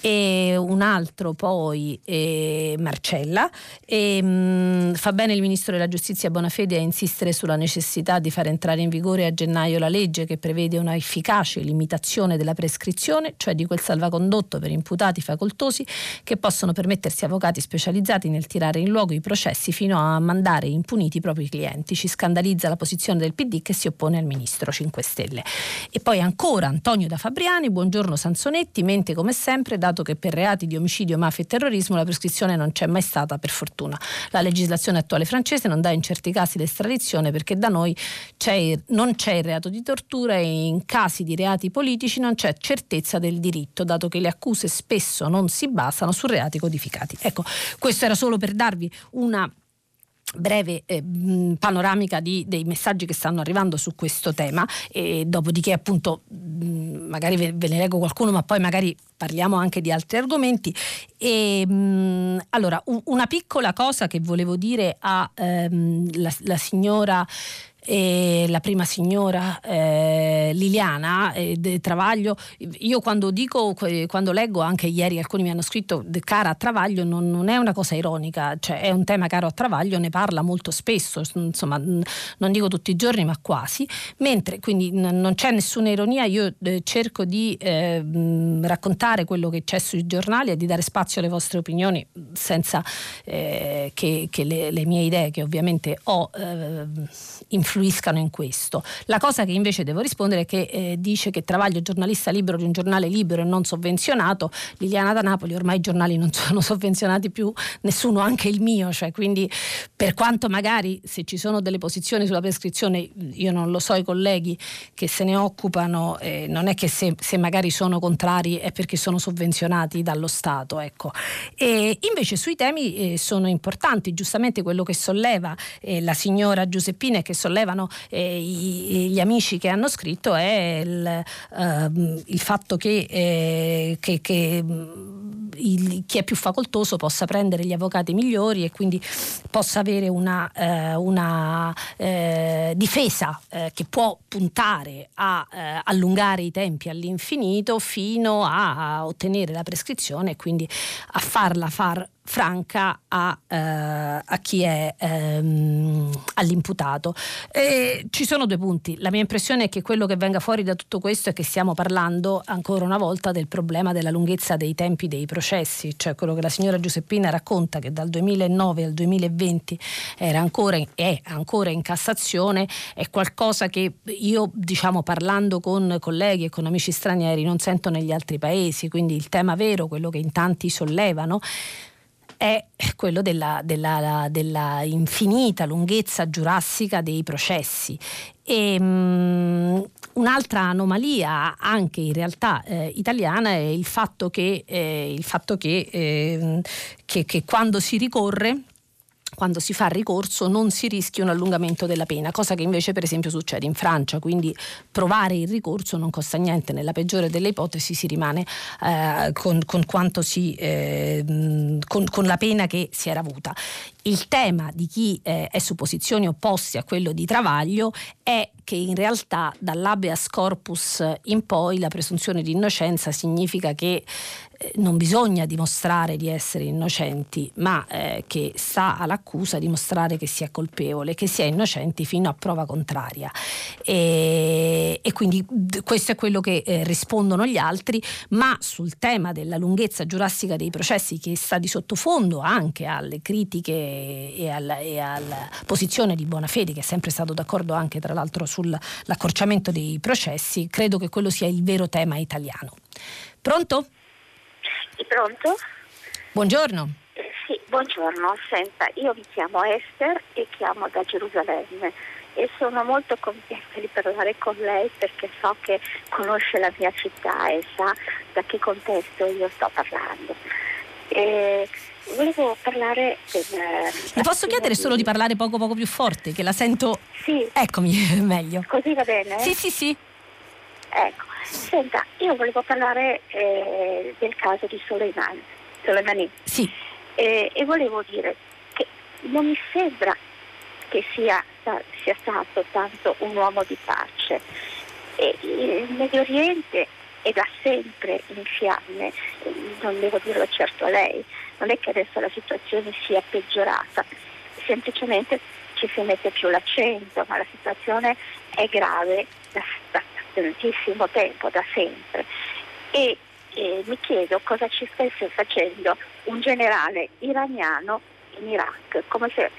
E un altro poi è Marcella. E, mh, mm, fa bene il ministro della giustizia Bonafede a insistere sulla necessità di far entrare in vigore a gennaio la legge che prevede una efficace limitazione della prescrizione, cioè di quel salvacondotto per imputati facoltosi che possono permettersi avvocati specializzati nel tirare in luogo i processi fino a mandare impuniti i propri clienti clienti. Ci scandalizza la posizione del PD che si oppone al ministro 5 Stelle. E poi ancora Antonio da Fabriani, buongiorno Sansonetti, mente come sempre, dato che per reati di omicidio, mafia e terrorismo la prescrizione non c'è mai stata per fortuna. La legislazione attuale francese non dà in certi casi l'estradizione perché da noi c'è, non c'è il reato di tortura e in casi di reati politici non c'è certezza del diritto, dato che le accuse spesso non si basano su reati codificati. Ecco, questo era solo per darvi una breve eh, panoramica di, dei messaggi che stanno arrivando su questo tema. E dopodiché appunto mh, magari ve, ve, ne leggo qualcuno ma poi magari parliamo anche di altri argomenti. E, mh, allora u- una piccola cosa che volevo dire a ehm, signora e la prima signora eh, Liliana eh, Travaglio. Io quando dico, quando leggo, anche ieri alcuni mi hanno scritto cara a Travaglio, non, non, è una cosa ironica, cioè è un tema caro a Travaglio, ne parla molto spesso, insomma non dico tutti i giorni ma quasi, mentre quindi n- non c'è nessuna ironia, io eh, cerco di eh, raccontare quello che c'è sui giornali e di dare spazio alle vostre opinioni senza eh, che, che le, le, mie idee che ovviamente ho eh, influenzato influiscano in questo. La cosa che invece devo rispondere è che eh, dice che Travaglio è giornalista libero di un giornale libero e non sovvenzionato. Liliana da Napoli ormai i giornali non sono sovvenzionati più, nessuno, anche il mio, cioè, quindi per quanto magari se ci sono delle posizioni sulla prescrizione, io non lo so, i colleghi che se ne occupano, eh, non è che se, se, magari sono contrari è perché sono sovvenzionati dallo Stato. Ecco. E invece sui temi eh, sono importanti, giustamente quello che solleva eh, la signora Giuseppina e che solleva sollevano eh, gli amici che hanno scritto è il, uh, il fatto che, eh, che, che il, chi è più facoltoso possa prendere gli avvocati migliori e quindi possa avere una, eh, una eh, difesa eh, che può puntare a eh, allungare i tempi all'infinito fino a ottenere la prescrizione e quindi a farla far franca a, eh, a chi è ehm, all'imputato. E ci sono due punti. La mia impressione è che quello che venga fuori da tutto questo è che stiamo parlando ancora una volta del problema della lunghezza dei tempi dei processi, cioè quello che la signora Giuseppina racconta che dal 2009 al 2020 era ancora, è ancora in Cassazione, è qualcosa che io diciamo parlando con colleghi e con amici stranieri non sento negli altri paesi, quindi il tema vero, quello che in tanti sollevano, è quello della, della, della infinita lunghezza giurassica dei processi. E, um, un'altra anomalia anche in realtà eh, italiana è il fatto che, eh, il fatto che, eh, che, che quando si ricorre quando si fa ricorso non si rischia un allungamento della pena, cosa che invece per esempio succede in Francia, quindi provare il ricorso non costa niente, nella peggiore delle ipotesi si rimane eh, con, con, si, eh, con, con, la pena che si era avuta. Il tema di chi eh, è su posizioni opposte a quello di Travaglio è che in realtà dall'habeas corpus in poi la presunzione di innocenza significa che non bisogna dimostrare di essere innocenti, ma eh, che sta all'accusa dimostrare che si è colpevole, che si è innocenti fino a prova contraria. E, e quindi questo è quello che eh, rispondono gli altri, ma sul tema della lunghezza giurassica dei processi che sta di sottofondo anche alle critiche e alla, e alla posizione di Bonafede, che è sempre stato d'accordo anche tra l'altro sull'accorciamento dei processi, credo che quello sia il vero tema italiano. Pronto? Sì, pronto? Buongiorno. Eh, sì, buongiorno, senta, io mi chiamo Esther e chiamo da Gerusalemme e sono molto contenta di parlare con lei perché so che conosce la mia città e sa da che contesto io sto parlando. E volevo parlare del... Le posso chiedere solo di parlare poco poco più forte, che la sento... Sì. Eccomi, meglio. Così va bene? Sì, sì, sì. Ecco, senta, io volevo parlare eh, del caso di Soleimani. Soleimani. Sì. Eh, e volevo dire che non mi sembra che sia, sia stato tanto un uomo di pace. E il Medio Oriente è da sempre in fiamme, non devo dirlo certo a lei, non è che adesso la situazione sia peggiorata, semplicemente ci si mette più l'accento, ma la situazione è grave da, da tantissimo tempo, da sempre. E, e mi chiedo cosa ci stesse facendo un generale iraniano in Iraq, come se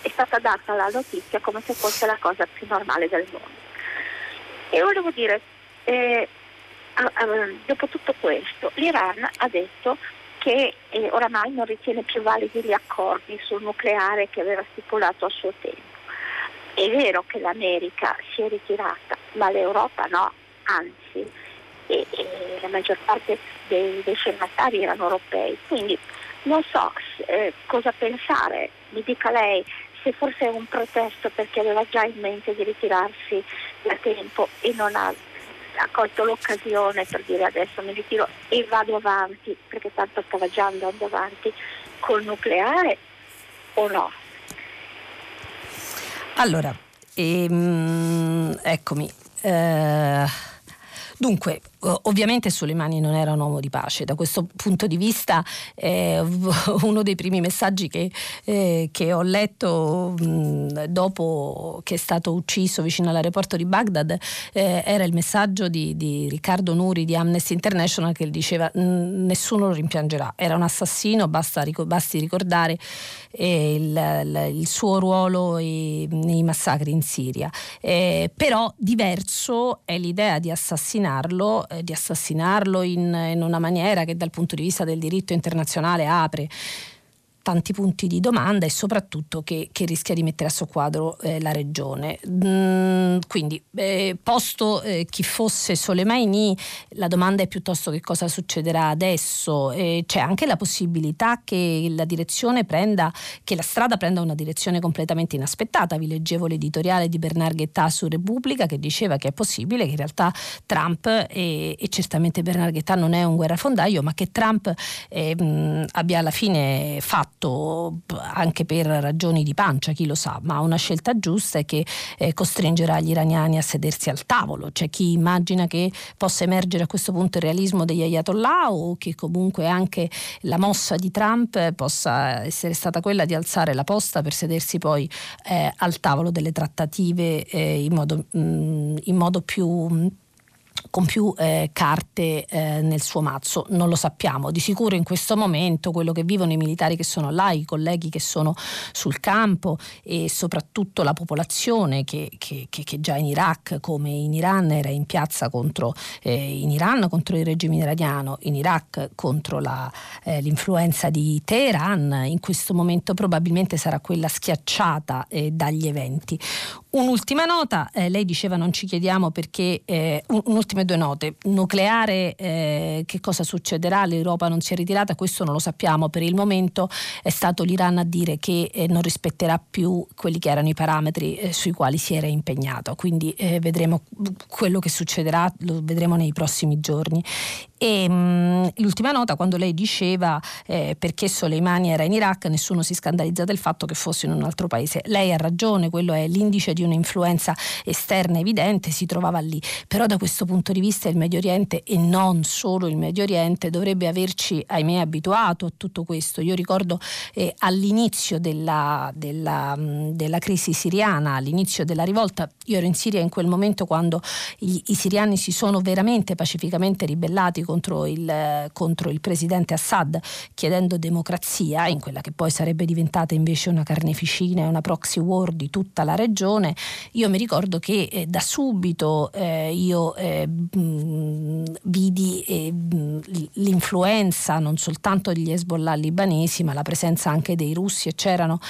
è stata data la notizia come se fosse la cosa più normale del mondo. E volevo dire, eh, dopo tutto questo, l'Iran ha detto che eh, oramai non ritiene più validi gli accordi sul nucleare che aveva stipulato a suo tempo. È vero che l'America si è ritirata, ma l'Europa no, anzi, e, e la maggior parte dei, dei firmatari erano europei. Quindi non so eh, cosa pensare, mi dica lei se forse è un protesto perché aveva già in mente di ritirarsi da tempo e non ha, ha colto l'occasione per dire adesso mi ritiro e vado avanti perché tanto stava già andando avanti col nucleare o no? Allora, ehm, eccomi. Eh, dunque, Ovviamente Soleimani non era un uomo di pace, da questo punto di vista eh, uno dei primi messaggi che, eh, che ho letto mh, dopo che è stato ucciso vicino all'aeroporto di Baghdad eh, era il messaggio di, di, Riccardo Nuri di Amnesty International che diceva nessuno lo rimpiangerà, era un assassino, basta, basti ricordare eh, il, il, suo ruolo i, nei massacri in Siria. Eh, però diverso è l'idea di assassinarlo eh, di assassinarlo in, in una maniera che dal punto di vista del diritto internazionale apre tanti punti di domanda e soprattutto che, che rischia di mettere a soqquadro eh, la regione. Mm, quindi, eh, posto eh, chi fosse Soleimani, la domanda è piuttosto che cosa succederà adesso. c'è anche la possibilità che la direzione prenda, che la strada prenda una direzione completamente inaspettata. Vi leggevo l'editoriale di Bernard Guetta su Repubblica che diceva che è possibile che in realtà Trump, e, e certamente Bernard Guetta non è un guerrafondaio, ma che Trump eh, mh, abbia alla fine fatto fatto anche per ragioni di pancia, chi lo sa, ma una scelta giusta è che eh, costringerà gli iraniani a sedersi al tavolo. C'è chi immagina che possa emergere a questo punto il realismo degli ayatollah o che comunque anche la mossa di Trump possa essere stata quella di alzare la posta per sedersi poi eh, al tavolo delle trattative eh, in, modo, mh, mm, in modo più con più eh, carte eh, nel suo mazzo, non lo sappiamo. Di sicuro in questo momento quello che vivono i militari che sono là, i colleghi che sono sul campo e soprattutto la popolazione che, che, che, già in Iraq come in Iran era in piazza contro eh, in Iran contro il regime iraniano, in Iraq contro la, eh, l'influenza di Teheran, in questo momento probabilmente sarà quella schiacciata eh, dagli eventi. Un'ultima nota, eh, lei diceva non ci chiediamo perché, eh, un'ultime due note, nucleare eh, che cosa succederà, l'Europa non si è ritirata, questo non lo sappiamo, per il momento è stato l'Iran a dire che eh, non rispetterà più quelli che erano i parametri eh, sui quali si era impegnato, quindi eh, vedremo quello che succederà, lo vedremo nei prossimi giorni. E mh, mm, l'ultima nota, quando lei diceva eh, perché Soleimani era in Iraq, nessuno si scandalizza del fatto che fosse in un altro paese. Lei ha ragione, quello è l'indice di un'influenza esterna evidente, si trovava lì. Però da questo punto di vista il Medio Oriente e non solo il Medio Oriente dovrebbe averci, ahimè, abituato a tutto questo. Io ricordo eh, all'inizio della, della, mm, della, crisi siriana, all'inizio della rivolta, io ero in Siria in quel momento quando i, i siriani si sono veramente pacificamente ribellati contro il, contro il presidente Assad chiedendo democrazia in quella che poi sarebbe diventata invece una carneficina e una proxy war di tutta la regione, io mi ricordo che eh, da subito eh, io eh, vidi eh, l'influenza non soltanto degli Hezbollah libanesi ma la presenza anche dei russi e c'erano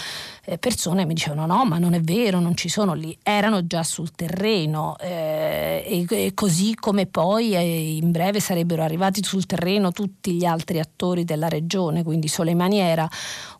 persone che mi dicevano no ma non è vero, non ci sono lì, erano già sul terreno eh, e, e, così come poi eh, in breve sarebbero arrivati sul terreno tutti gli altri attori della regione, quindi Soleimani era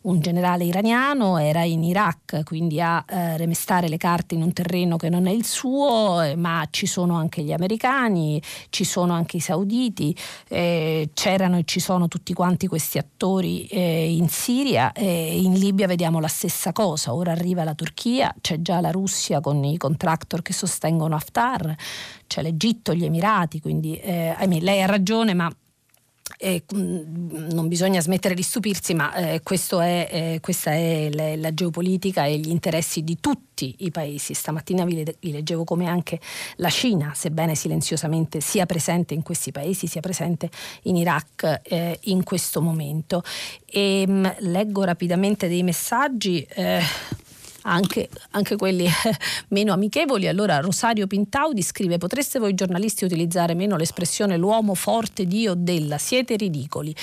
un generale iraniano, era in Iraq, quindi a eh, remestare le carte in un terreno che non è il suo, eh, ma ci sono anche gli americani, ci sono anche i sauditi, eh, c'erano e ci sono tutti quanti questi attori eh, in Siria e in Libia vediamo la stessa cosa, ora arriva la Turchia, c'è già la Russia con i contractor che sostengono Haftar, c'è l'Egitto, gli Emirati, quindi eh, lei ha ragione, ma eh, non bisogna smettere di stupirsi, ma eh, è, eh, questa è la, la, geopolitica e gli interessi di tutti i paesi. Stamattina vi, vi, leggevo come anche la Cina, sebbene silenziosamente sia presente in questi paesi, sia presente in Iraq eh, in questo momento. E, ehm, mh, leggo rapidamente dei messaggi. Anche, anche quelli meno amichevoli. Allora Rosario Pintaudi scrive potreste voi giornalisti utilizzare meno l'espressione l'uomo forte Dio della, siete ridicoli.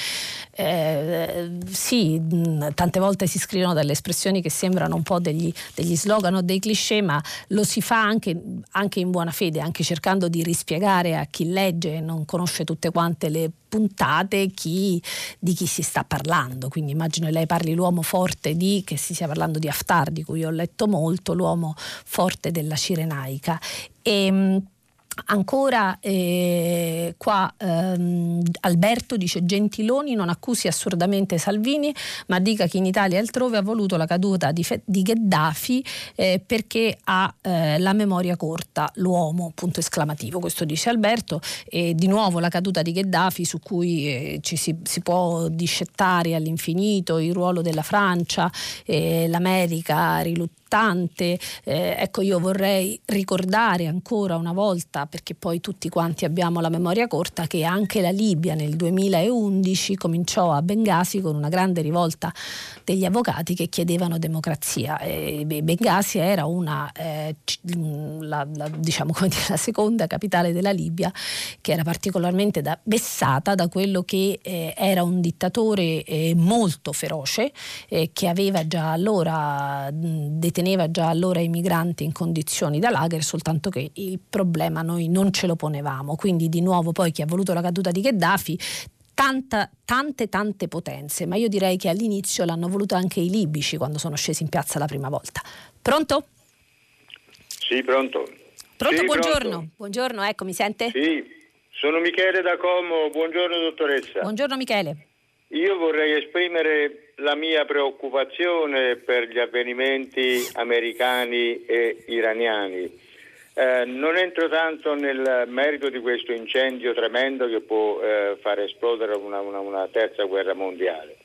Eh, sì, tante volte si scrivono delle espressioni che sembrano un po' degli, degli slogan o dei cliché, ma lo si fa anche, anche in buona fede, anche cercando di rispiegare a chi legge e non conosce tutte quante le puntate chi, di chi si sta parlando. Quindi immagino lei parli l'uomo forte di, che si stia parlando di Haftar, di cui ho letto molto, l'uomo forte della Cirenaica. E, ehm, Ancora eh, qua ehm, Alberto dice Gentiloni non accusi assurdamente Salvini ma dica che in Italia e altrove ha voluto la caduta di, Fe- di Gheddafi eh, perché ha eh, la memoria corta l'uomo punto esclamativo questo dice Alberto. E di nuovo la caduta di Gheddafi su cui eh, ci si, si, può discettare all'infinito il ruolo della Francia l'America riluttante importante. Eh, ecco, io vorrei ricordare ancora una volta, perché poi tutti quanti abbiamo la memoria corta, che anche la Libia nel 2011 cominciò a Bengasi con una grande rivolta degli avvocati che chiedevano democrazia. E Bengasi era una, eh, la, la, diciamo dire, la seconda capitale della Libia che era particolarmente da, vessata da quello che eh, era un dittatore eh, molto feroce eh, che aveva già allora detenuto teneva già allora i migranti in condizioni da lager, soltanto che il problema noi non ce lo ponevamo. Quindi di nuovo poi chi ha voluto la caduta di Gheddafi Tanta, tante tante potenze, ma io direi che all'inizio l'hanno voluto anche i libici quando sono scesi in piazza la prima volta. Pronto? Sì, pronto. Pronto, sì, buongiorno. Pronto. Buongiorno, ecco, mi sente? Sì, sono Michele da Como, buongiorno dottoressa. Buongiorno Michele. Io vorrei esprimere la mia preoccupazione per gli avvenimenti americani e iraniani. Eh, non entro tanto nel merito di questo incendio tremendo che può eh, far esplodere una, una, una terza guerra mondiale,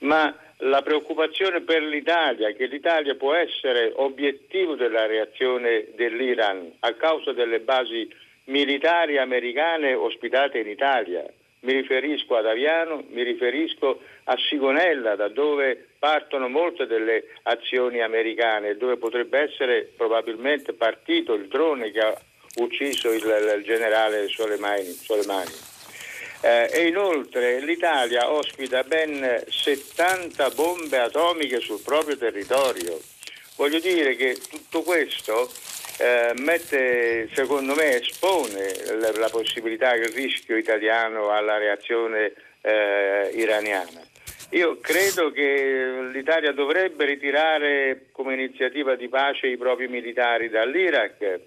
ma la preoccupazione per l'Italia, che l'Italia può essere obiettivo della reazione dell'Iran a causa delle basi militari americane ospitate in Italia. Mi riferisco ad Aviano, mi riferisco a Sigonella, da dove partono molte delle azioni americane, dove potrebbe essere probabilmente partito il drone che ha ucciso il, il generale Soleimani. Soleimani. Eh, e inoltre l'Italia ospita ben 70 bombe atomiche sul proprio territorio. Voglio dire che tutto questo eh, mette, secondo me, espone la, la, possibilità, il rischio italiano alla reazione eh, iraniana. Io credo che l'Italia dovrebbe ritirare come iniziativa di pace i propri militari dall'Iraq,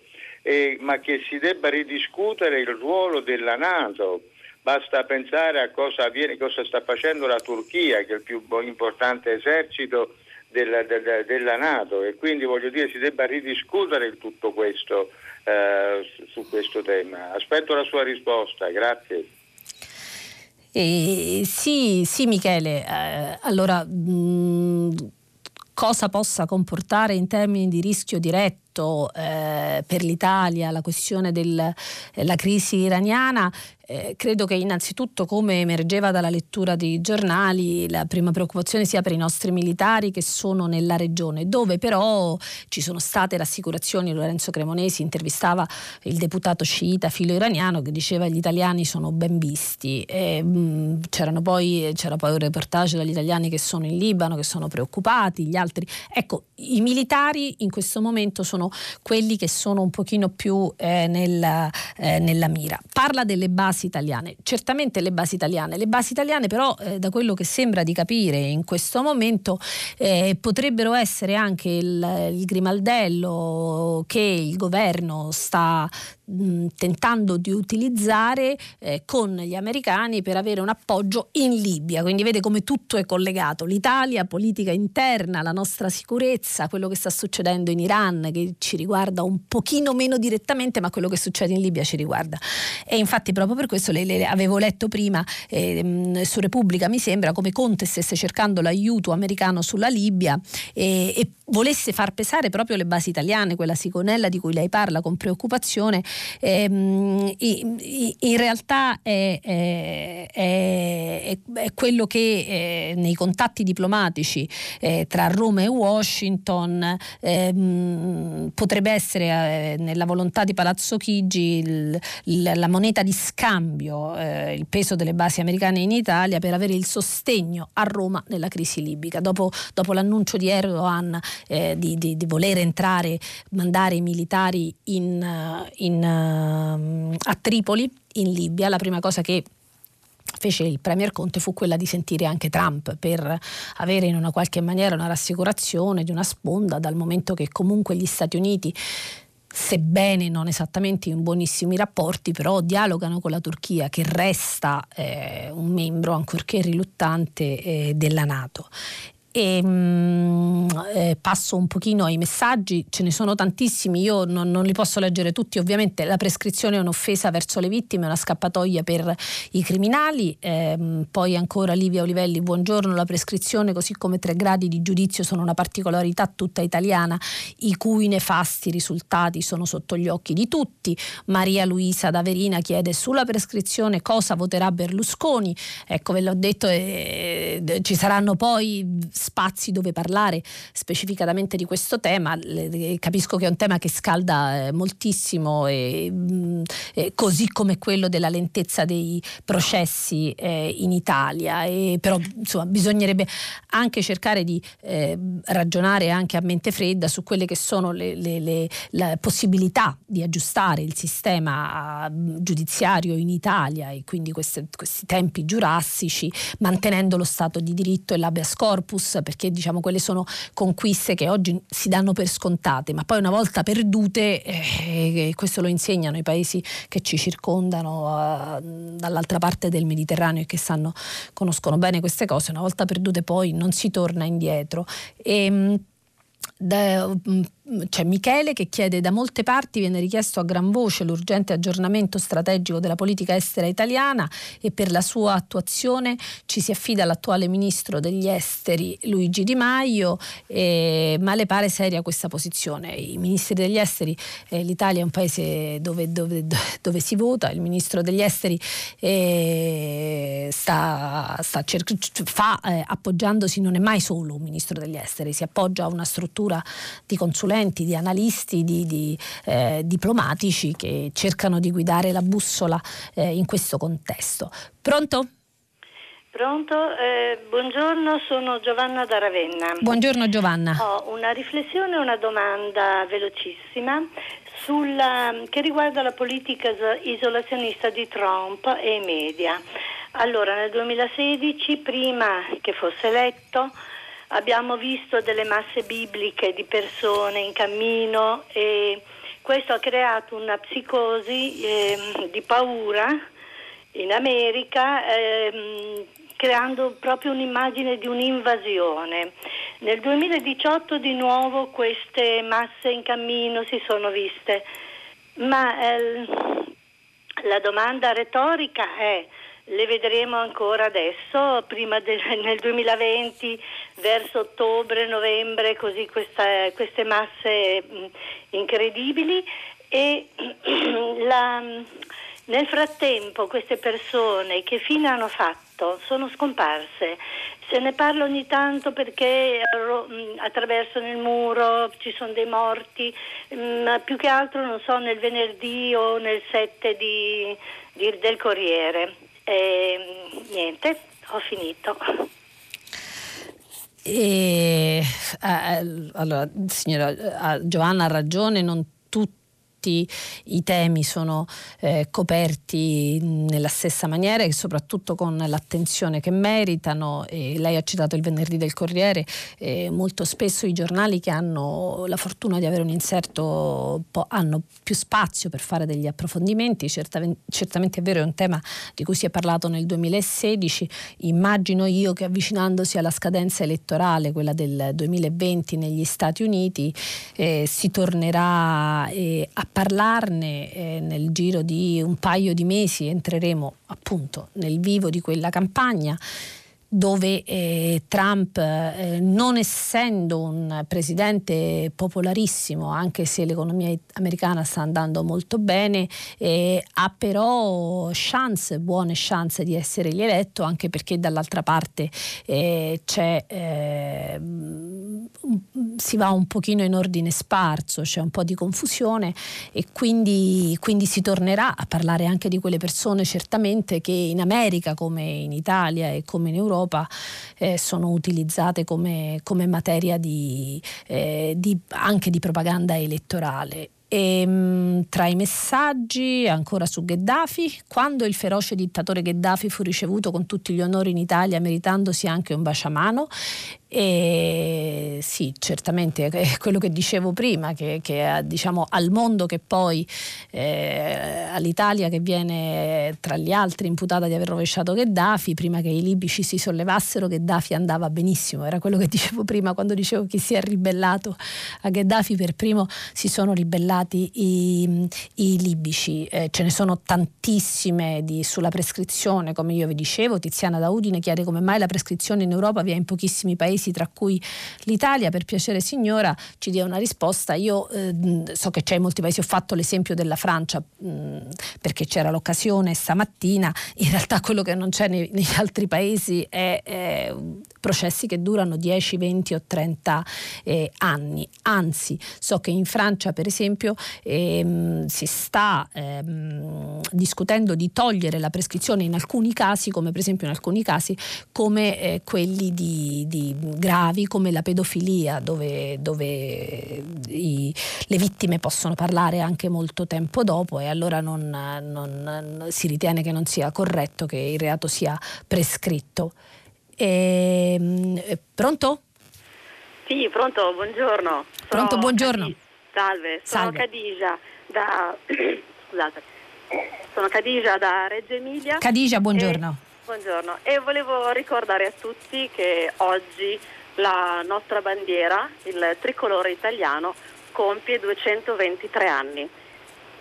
eh, ma che si debba ridiscutere il ruolo della Nato. Basta pensare a cosa, avviene, cosa sta facendo la Turchia, che è il più importante esercito della, della, della, Nato e quindi voglio dire si debba ridiscutere tutto questo eh, su, questo tema. Aspetto la sua risposta, grazie. Eh, sì, sì Michele, eh, allora mh, cosa possa comportare in termini di rischio diretto eh, per l'Italia la questione della crisi iraniana eh, credo che innanzitutto, come emergeva dalla lettura dei giornali, la prima preoccupazione sia per i nostri militari che sono nella regione, dove però ci sono state rassicurazioni. Lorenzo Cremonesi intervistava il deputato sciita filo iraniano che diceva gli italiani sono ben visti. E, mh, poi, c'era poi un reportage dagli italiani che sono in Libano, che sono preoccupati, gli altri. Ecco, i militari in questo momento sono quelli che sono un pochino più eh, nella, eh, nella mira. Parla delle basi basi italiane. Certamente le basi italiane, le basi italiane però eh, da quello che sembra di capire in questo momento eh, potrebbero essere anche il, il grimaldello che il governo sta mh, tentando di utilizzare eh, con gli americani per avere un appoggio in Libia. Quindi vede come tutto è collegato. L'Italia, politica interna, la nostra sicurezza, quello che sta succedendo in Iran che ci riguarda un pochino meno direttamente, ma quello che succede in Libia ci riguarda. E infatti proprio per questo le, le avevo letto prima eh, su Repubblica, mi sembra, come Conte stesse cercando l'aiuto americano sulla Libia e, e volesse far pesare proprio le basi italiane, quella sigonella di cui lei parla con preoccupazione, ehm, in realtà è, è, è, è quello che eh, nei contatti diplomatici eh, tra Roma e Washington ehm, potrebbe essere eh, nella volontà di Palazzo Chigi il, il, la moneta di scambio, il peso delle basi americane in Italia per avere il sostegno a Roma nella crisi libica. Dopo, dopo l'annuncio di Erdogan eh, di, di, di, voler entrare, mandare i militari in, in, uh, a Tripoli, in Libia, la prima cosa che fece il Premier Conte fu quella di sentire anche Trump per avere in una qualche maniera una rassicurazione di una sponda dal momento che comunque gli Stati Uniti sebbene non esattamente in buonissimi rapporti, però dialogano con la Turchia che resta eh, un membro ancorché riluttante eh, della Nato e mh, mm, eh, passo un pochino ai messaggi, ce ne sono tantissimi, io non, non, li posso leggere tutti, ovviamente la prescrizione è un'offesa verso le vittime, è una scappatoia per i criminali, eh, poi ancora Livia Olivelli, buongiorno, la prescrizione così come tre gradi di giudizio sono una particolarità tutta italiana, i cui nefasti risultati sono sotto gli occhi di tutti, Maria Luisa Daverina chiede sulla prescrizione cosa voterà Berlusconi, ecco ve l'ho detto, eh, ci saranno poi spazi dove parlare specificatamente di questo tema. Capisco che è un tema che scalda eh, moltissimo, mm, e così come quello della lentezza dei processi eh, in Italia. E però insomma, bisognerebbe anche cercare di eh, ragionare anche a mente fredda su quelle che sono le, le, le, le possibilità di aggiustare il sistema mm, giudiziario in Italia e quindi queste, questi tempi giurassici, mantenendo lo Stato di diritto e l'habeas corpus perché diciamo quelle sono conquiste che oggi si danno per scontate, ma poi una volta perdute, eh, questo lo insegnano i paesi che ci circondano eh, dall'altra parte del Mediterraneo e che sanno, conoscono bene queste cose, una volta perdute poi non si torna indietro. E, ehm, da, mm, c'è Michele che chiede da molte parti viene richiesto a gran voce l'urgente aggiornamento strategico della politica estera italiana e per la sua attuazione ci si affida all'attuale ministro degli esteri Luigi Di Maio. Eh, ma le pare seria questa posizione? I ministri degli esteri eh, l'Italia è un paese dove, dove, dove, si vota il ministro degli esteri eh, sta, sta cer- fa eh, appoggiandosi non è mai solo un ministro degli esteri si appoggia a una struttura di consulenza consulenti, di analisti, di, di eh, diplomatici che cercano di guidare la bussola eh, in questo contesto. Pronto? Pronto, eh, buongiorno, sono Giovanna da Ravenna. Buongiorno Giovanna. Ho una riflessione e una domanda velocissima sulla, che riguarda la politica isolazionista di Trump e i media. Allora, nel 2016, prima che fosse eletto, abbiamo visto delle masse bibliche di persone in cammino e questo ha creato una psicosi eh, di paura in America, eh, creando proprio un'immagine di un'invasione. Nel 2018 di nuovo queste masse in cammino si sono viste, ma eh, la domanda retorica è le vedremo ancora adesso, prima del, nel 2020, verso ottobre, novembre, così questa, queste masse mh, incredibili e la, nel frattempo queste persone che fine hanno fatto sono scomparse. Se ne parla ogni tanto perché attraversano il muro, ci sono dei morti, ma più che altro non so nel venerdì o nel 7 di, di, del Corriere. E, niente, ho finito. E, eh, allora, signora eh, Giovanna ha ragione, non tutti i temi sono eh, coperti nella stessa maniera e soprattutto con l'attenzione che meritano. E lei ha citato il venerdì del Corriere, eh, molto spesso i giornali che hanno la fortuna di avere un inserto hanno più spazio per fare degli approfondimenti, certamente, certamente è vero, è un tema di cui si è parlato nel 2016, immagino io che avvicinandosi alla scadenza elettorale, quella del 2020 negli Stati Uniti, eh, si tornerà eh, a parlarne eh, nel giro di un paio di mesi, entreremo appunto nel vivo di quella campagna dove eh, Trump, eh, non essendo un presidente popolarissimo, anche se l'economia americana sta andando molto bene, eh, ha però chance, buone chance di essere rieletto, anche perché dall'altra parte eh, eh, si va un pochino in ordine sparso, c'è un po' di confusione e quindi, quindi si tornerà a parlare anche di quelle persone certamente che in America come in Italia e come in Europa Europa eh, sono utilizzate come, come materia di, eh, di, anche di propaganda elettorale. E, ehm, tra i messaggi ancora su Gheddafi, quando il feroce dittatore Gheddafi fu ricevuto con tutti gli onori in Italia, meritandosi anche un baciamano, e sì, certamente è quello che dicevo prima, che, che diciamo, al mondo che poi eh, all'Italia che viene tra gli altri imputata di aver rovesciato Gheddafi, prima che i libici si sollevassero, Gheddafi andava benissimo. Era quello che dicevo prima quando dicevo che si è ribellato a Gheddafi, per primo si sono ribellati i, i libici. Eh, ce ne sono tantissime di, sulla prescrizione, come io vi dicevo. Tiziana Daudine chiede come mai la prescrizione in Europa vi è in pochissimi paesi paesi, tra cui l'Italia, per piacere signora ci dia una risposta. Io eh, so che c'è in molti paesi, ho fatto l'esempio della Francia mh, perché c'era l'occasione stamattina, in realtà quello che non c'è nei, negli altri paesi è, è processi che durano 10, 20 o 30 eh, anni. Anzi, so che in Francia, per esempio, ehm, si sta ehm, discutendo di togliere la prescrizione in alcuni casi, come per esempio in alcuni casi, come eh, quelli di, di gravi come la pedofilia, dove, dove i, le vittime possono parlare anche molto tempo dopo e allora non, non, si ritiene che non sia corretto che il reato sia prescritto. E, ehm, pronto? Sì, pronto, buongiorno. Sono pronto, buongiorno. Cadi- salve, sono. Cadigia da... Scusate. Sono Cadigia da Reggio Emilia. Cadigia, buongiorno. E Buongiorno e volevo ricordare a tutti che oggi la nostra bandiera, il tricolore italiano, compie 223 anni.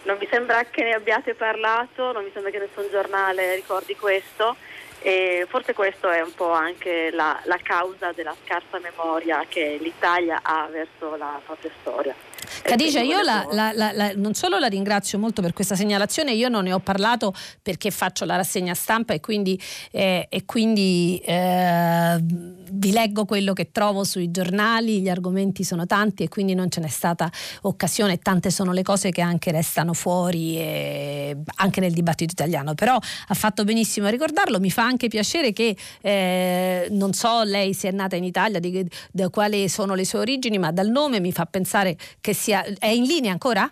Non mi sembra che ne abbiate parlato, non mi sembra che nessun giornale ricordi questo e forse questo è un po' anche la, la causa della scarsa memoria che l'Italia ha verso la propria storia. Cadicia, io la, la, la, non solo la ringrazio molto per questa segnalazione, io non ne ho parlato perché faccio la rassegna stampa e quindi, eh, e quindi eh, vi leggo quello che trovo sui giornali, gli argomenti sono tanti e quindi non ce n'è stata occasione, tante sono le cose che anche restano fuori eh, anche nel dibattito italiano, però ha fatto benissimo a ricordarlo, mi fa anche piacere che eh, non so lei se è nata in Italia, di, di quali sono le sue origini, ma dal nome mi fa pensare che sia... È in linea ancora?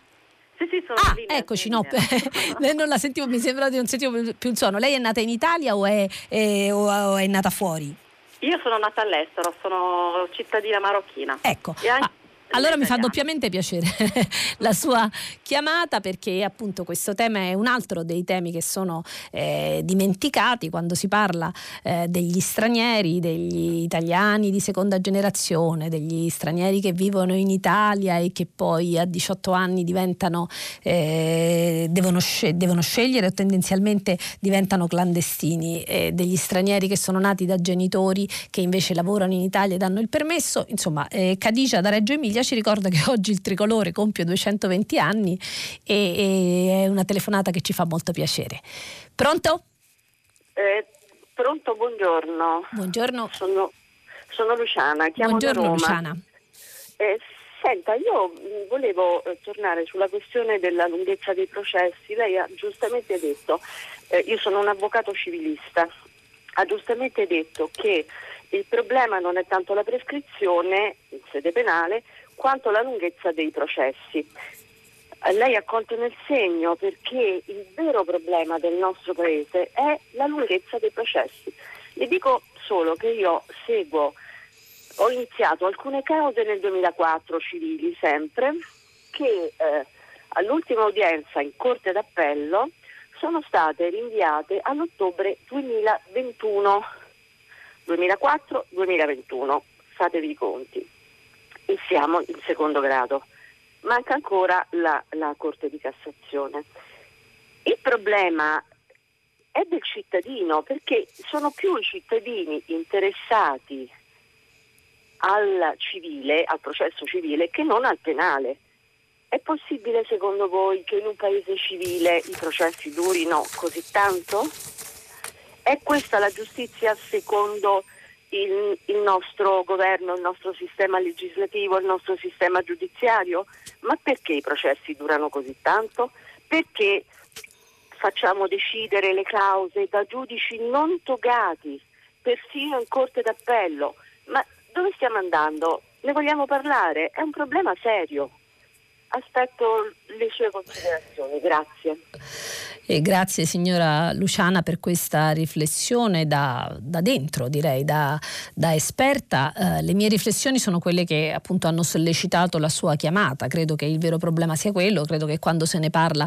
Sì, sì, sono ah, in linea, eccoci, no, non la sentivo, mi sembra di non sentivo più il suono. Lei è nata in Italia o è, è, o è nata fuori? Io sono nata all'estero, sono cittadina marocchina. Ecco. E anche, ah. Allora mi fa doppiamente piacere la sua chiamata perché appunto questo tema è un altro dei temi che sono eh, dimenticati quando si parla eh, degli stranieri, degli italiani di seconda generazione, degli stranieri che vivono in Italia e che poi a 18 anni diventano, eh, devono, scel- devono, scegliere o tendenzialmente diventano clandestini, eh, degli stranieri che sono nati da genitori che invece lavorano in Italia e danno il permesso. Insomma, eh, Cadicia da Reggio Emilia ci ricorda che oggi il tricolore compie 220 anni e, e è una telefonata che ci fa molto piacere. Pronto? Eh, pronto, buongiorno. Buongiorno. Sono, sono Luciana, chiamo buongiorno. Luciana. Eh, senta, io volevo eh, tornare sulla questione della lunghezza dei processi. Lei ha giustamente detto, eh, io sono un avvocato civilista, ha giustamente detto che il problema non è tanto la prescrizione in sede penale quanto la lunghezza dei processi. Lei ha colto nel segno perché il vero problema del nostro Paese è la lunghezza dei processi. Le dico solo che io seguo, ho iniziato alcune cause nel 2004 civili sempre, che eh, all'ultima udienza in Corte d'Appello sono state rinviate all'ottobre 2021. 2004-2021, fatevi i conti. E siamo in secondo grado. Manca ancora la, la Corte di Cassazione. Il problema è del cittadino perché sono più i cittadini interessati al civile, al processo civile, che non al penale. È possibile secondo voi che in un paese civile i processi durino così tanto? È questa la giustizia secondo il, il, nostro governo, il nostro sistema legislativo, il nostro sistema giudiziario? Ma perché i processi durano così tanto? Perché facciamo decidere le cause da giudici non togati, persino in corte d'appello? Ma dove stiamo andando? Ne vogliamo parlare? È un problema serio. Aspetto le sue considerazioni, grazie. E grazie signora Luciana per questa riflessione da, da dentro, direi, da, da esperta. Eh, le mie riflessioni sono quelle che appunto hanno sollecitato la sua chiamata. Credo che il vero problema sia quello, credo che quando se ne parla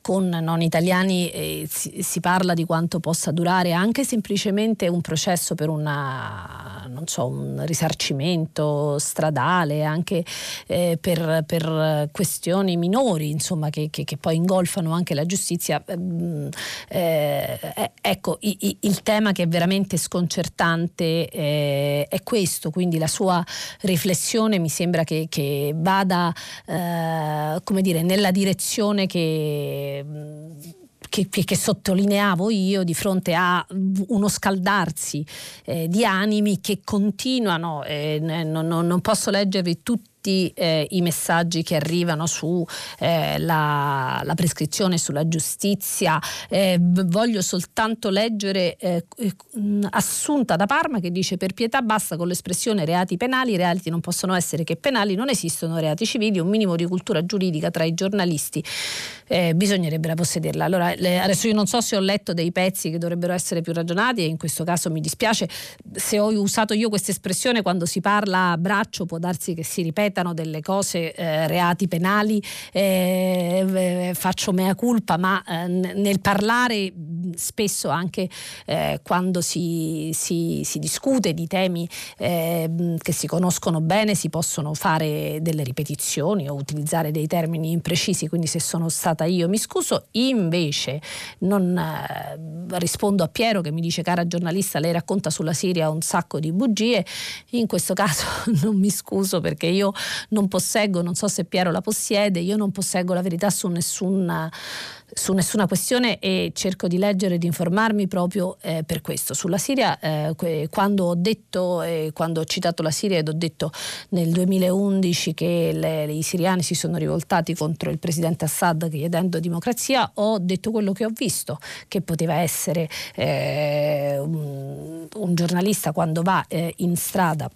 con non italiani eh, si, si, parla di quanto possa durare anche semplicemente un processo per una, so, un risarcimento stradale, anche eh, per, per, questioni minori, insomma, che, che, che poi ingolfano anche la giustizia Ehm, eh, ecco, i, i, il tema che è veramente sconcertante eh, è questo, quindi la sua riflessione mi sembra che, che vada eh, come dire, nella direzione che che, che, sottolineavo io di fronte a uno scaldarsi eh, di animi che continuano, eh, non, non, posso leggervi tutti tutti eh, i messaggi che arrivano sulla eh, prescrizione, sulla giustizia. Eh, voglio soltanto leggere eh, Assunta da Parma che dice per pietà basta con l'espressione reati penali, i reati non possono essere che penali, non esistono reati civili, un minimo di cultura giuridica tra i giornalisti eh, bisognerebbe possederla. Allora, le, adesso io non so se ho letto dei pezzi che dovrebbero essere più ragionati e in questo caso mi dispiace se ho usato io questa espressione quando si parla a braccio può darsi che si ripeta ripetano delle cose, eh, reati penali, eh, faccio mea culpa, ma eh, nel parlare spesso anche eh, quando si, si, si, discute di temi che si conoscono bene si possono fare delle ripetizioni o utilizzare dei termini imprecisi, quindi se sono stata io mi scuso, invece non eh, rispondo a Piero che mi dice cara giornalista lei racconta sulla Siria un sacco di bugie, in questo caso non mi scuso perché io non posseggo, non so se Piero la possiede, io non posseggo la verità su nessuna, su nessuna questione e cerco di leggere e di informarmi proprio eh, per questo. Sulla Siria, eh, quando ho detto, eh, quando ho citato la Siria ed ho detto nel 2011 che le, i siriani si sono rivoltati contro il presidente Assad chiedendo democrazia, ho detto quello che ho visto, che poteva essere eh, un, un, giornalista quando va eh, in strada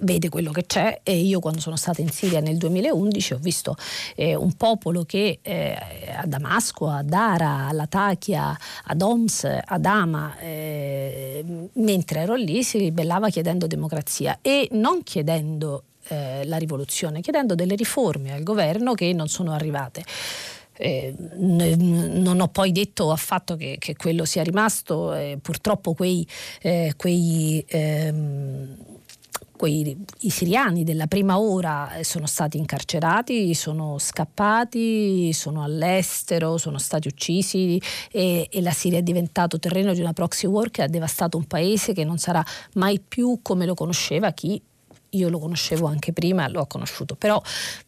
vede quello che c'è e io quando sono stata in Siria nel 2011 ho visto eh, un popolo che eh, a Damasco, a Dara, a Latakia, ad Homs, ad Hama, eh, mentre ero lì si ribellava chiedendo democrazia e non chiedendo eh, la rivoluzione, chiedendo delle riforme al governo che non sono arrivate. Eh, non ho poi detto affatto che, che quello sia rimasto, eh, purtroppo quei, eh, quei ehm, quei, i siriani della prima ora eh, sono stati incarcerati, sono scappati, sono all'estero, sono stati uccisi e, e, la Siria è diventato terreno di una proxy war che ha devastato un paese che non sarà mai più come lo conosceva chi io lo conoscevo anche prima, l'ho conosciuto, però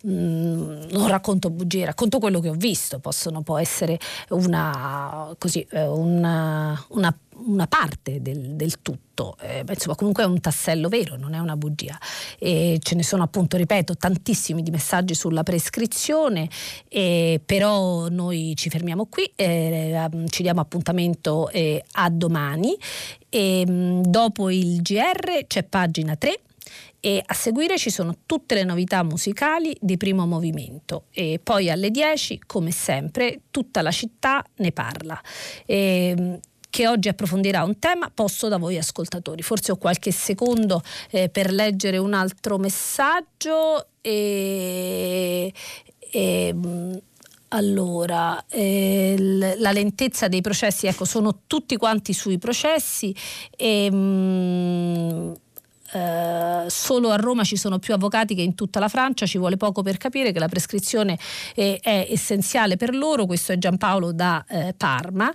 mh, mm, non racconto bugie, racconto quello che ho visto, Possono, può essere una, così, eh, una, una una parte del, del tutto, eh, insomma comunque è un tassello vero, non è una bugia. E ce ne sono appunto, ripeto, tantissimi di messaggi sulla prescrizione, eh, però noi ci fermiamo qui, eh, ci diamo appuntamento eh, a domani. E mm, dopo il GR c'è pagina 3 e a seguire ci sono tutte le novità musicali di primo movimento e poi alle 10 come sempre tutta la città ne parla. E, che oggi approfondirà un tema posto da voi ascoltatori. Forse ho qualche secondo eh, per leggere un altro messaggio e, e allora, eh, la lentezza dei processi, ecco, sono tutti quanti sui processi e, mh, eh, solo a Roma ci sono più avvocati che in tutta la Francia, ci vuole poco per capire che la prescrizione eh, è essenziale per loro, questo è Giampaolo da eh, Parma.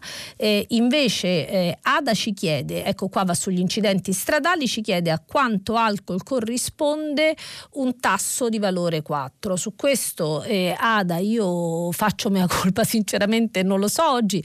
invece eh, Ada ci chiede, ecco qua va sugli incidenti stradali, ci chiede a quanto alcol corrisponde un tasso di valore 4. Su questo eh, Ada io faccio mea colpa, sinceramente non lo so oggi,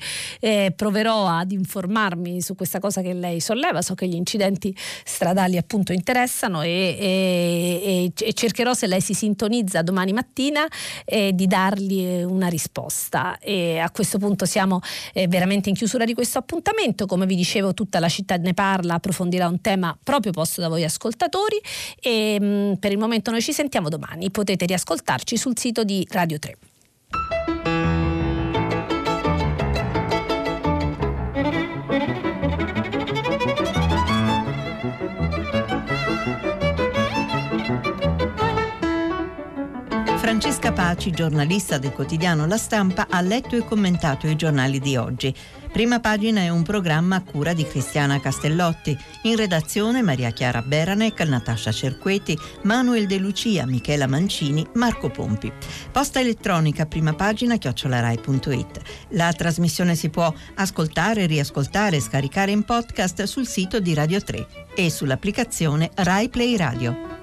proverò ad informarmi su questa cosa che lei solleva, so che gli incidenti stradali appunto interessano e, e, e, cercherò se lei si sintonizza domani mattina eh, di dargli una risposta. E a questo punto siamo eh, veramente in chiusura di questo appuntamento. Come vi dicevo, tutta la città ne parla, approfondirà un tema proprio posto da voi ascoltatori e mh, mm, per il momento noi ci sentiamo domani. Potete riascoltarci sul sito di Radio 3. Francesca Paci, giornalista del quotidiano La Stampa, ha letto e commentato i giornali di oggi. Prima pagina è un programma a cura di Cristiana Castellotti. In redazione Maria Chiara Beranec, Natascia Cerqueti, Manuel De Lucia, Michela Mancini, Marco Pompi. Posta elettronica prima pagina chiocciolarai.it. La trasmissione si può ascoltare, riascoltare e scaricare in podcast sul sito di Radio 3 e sull'applicazione Rai Play Radio.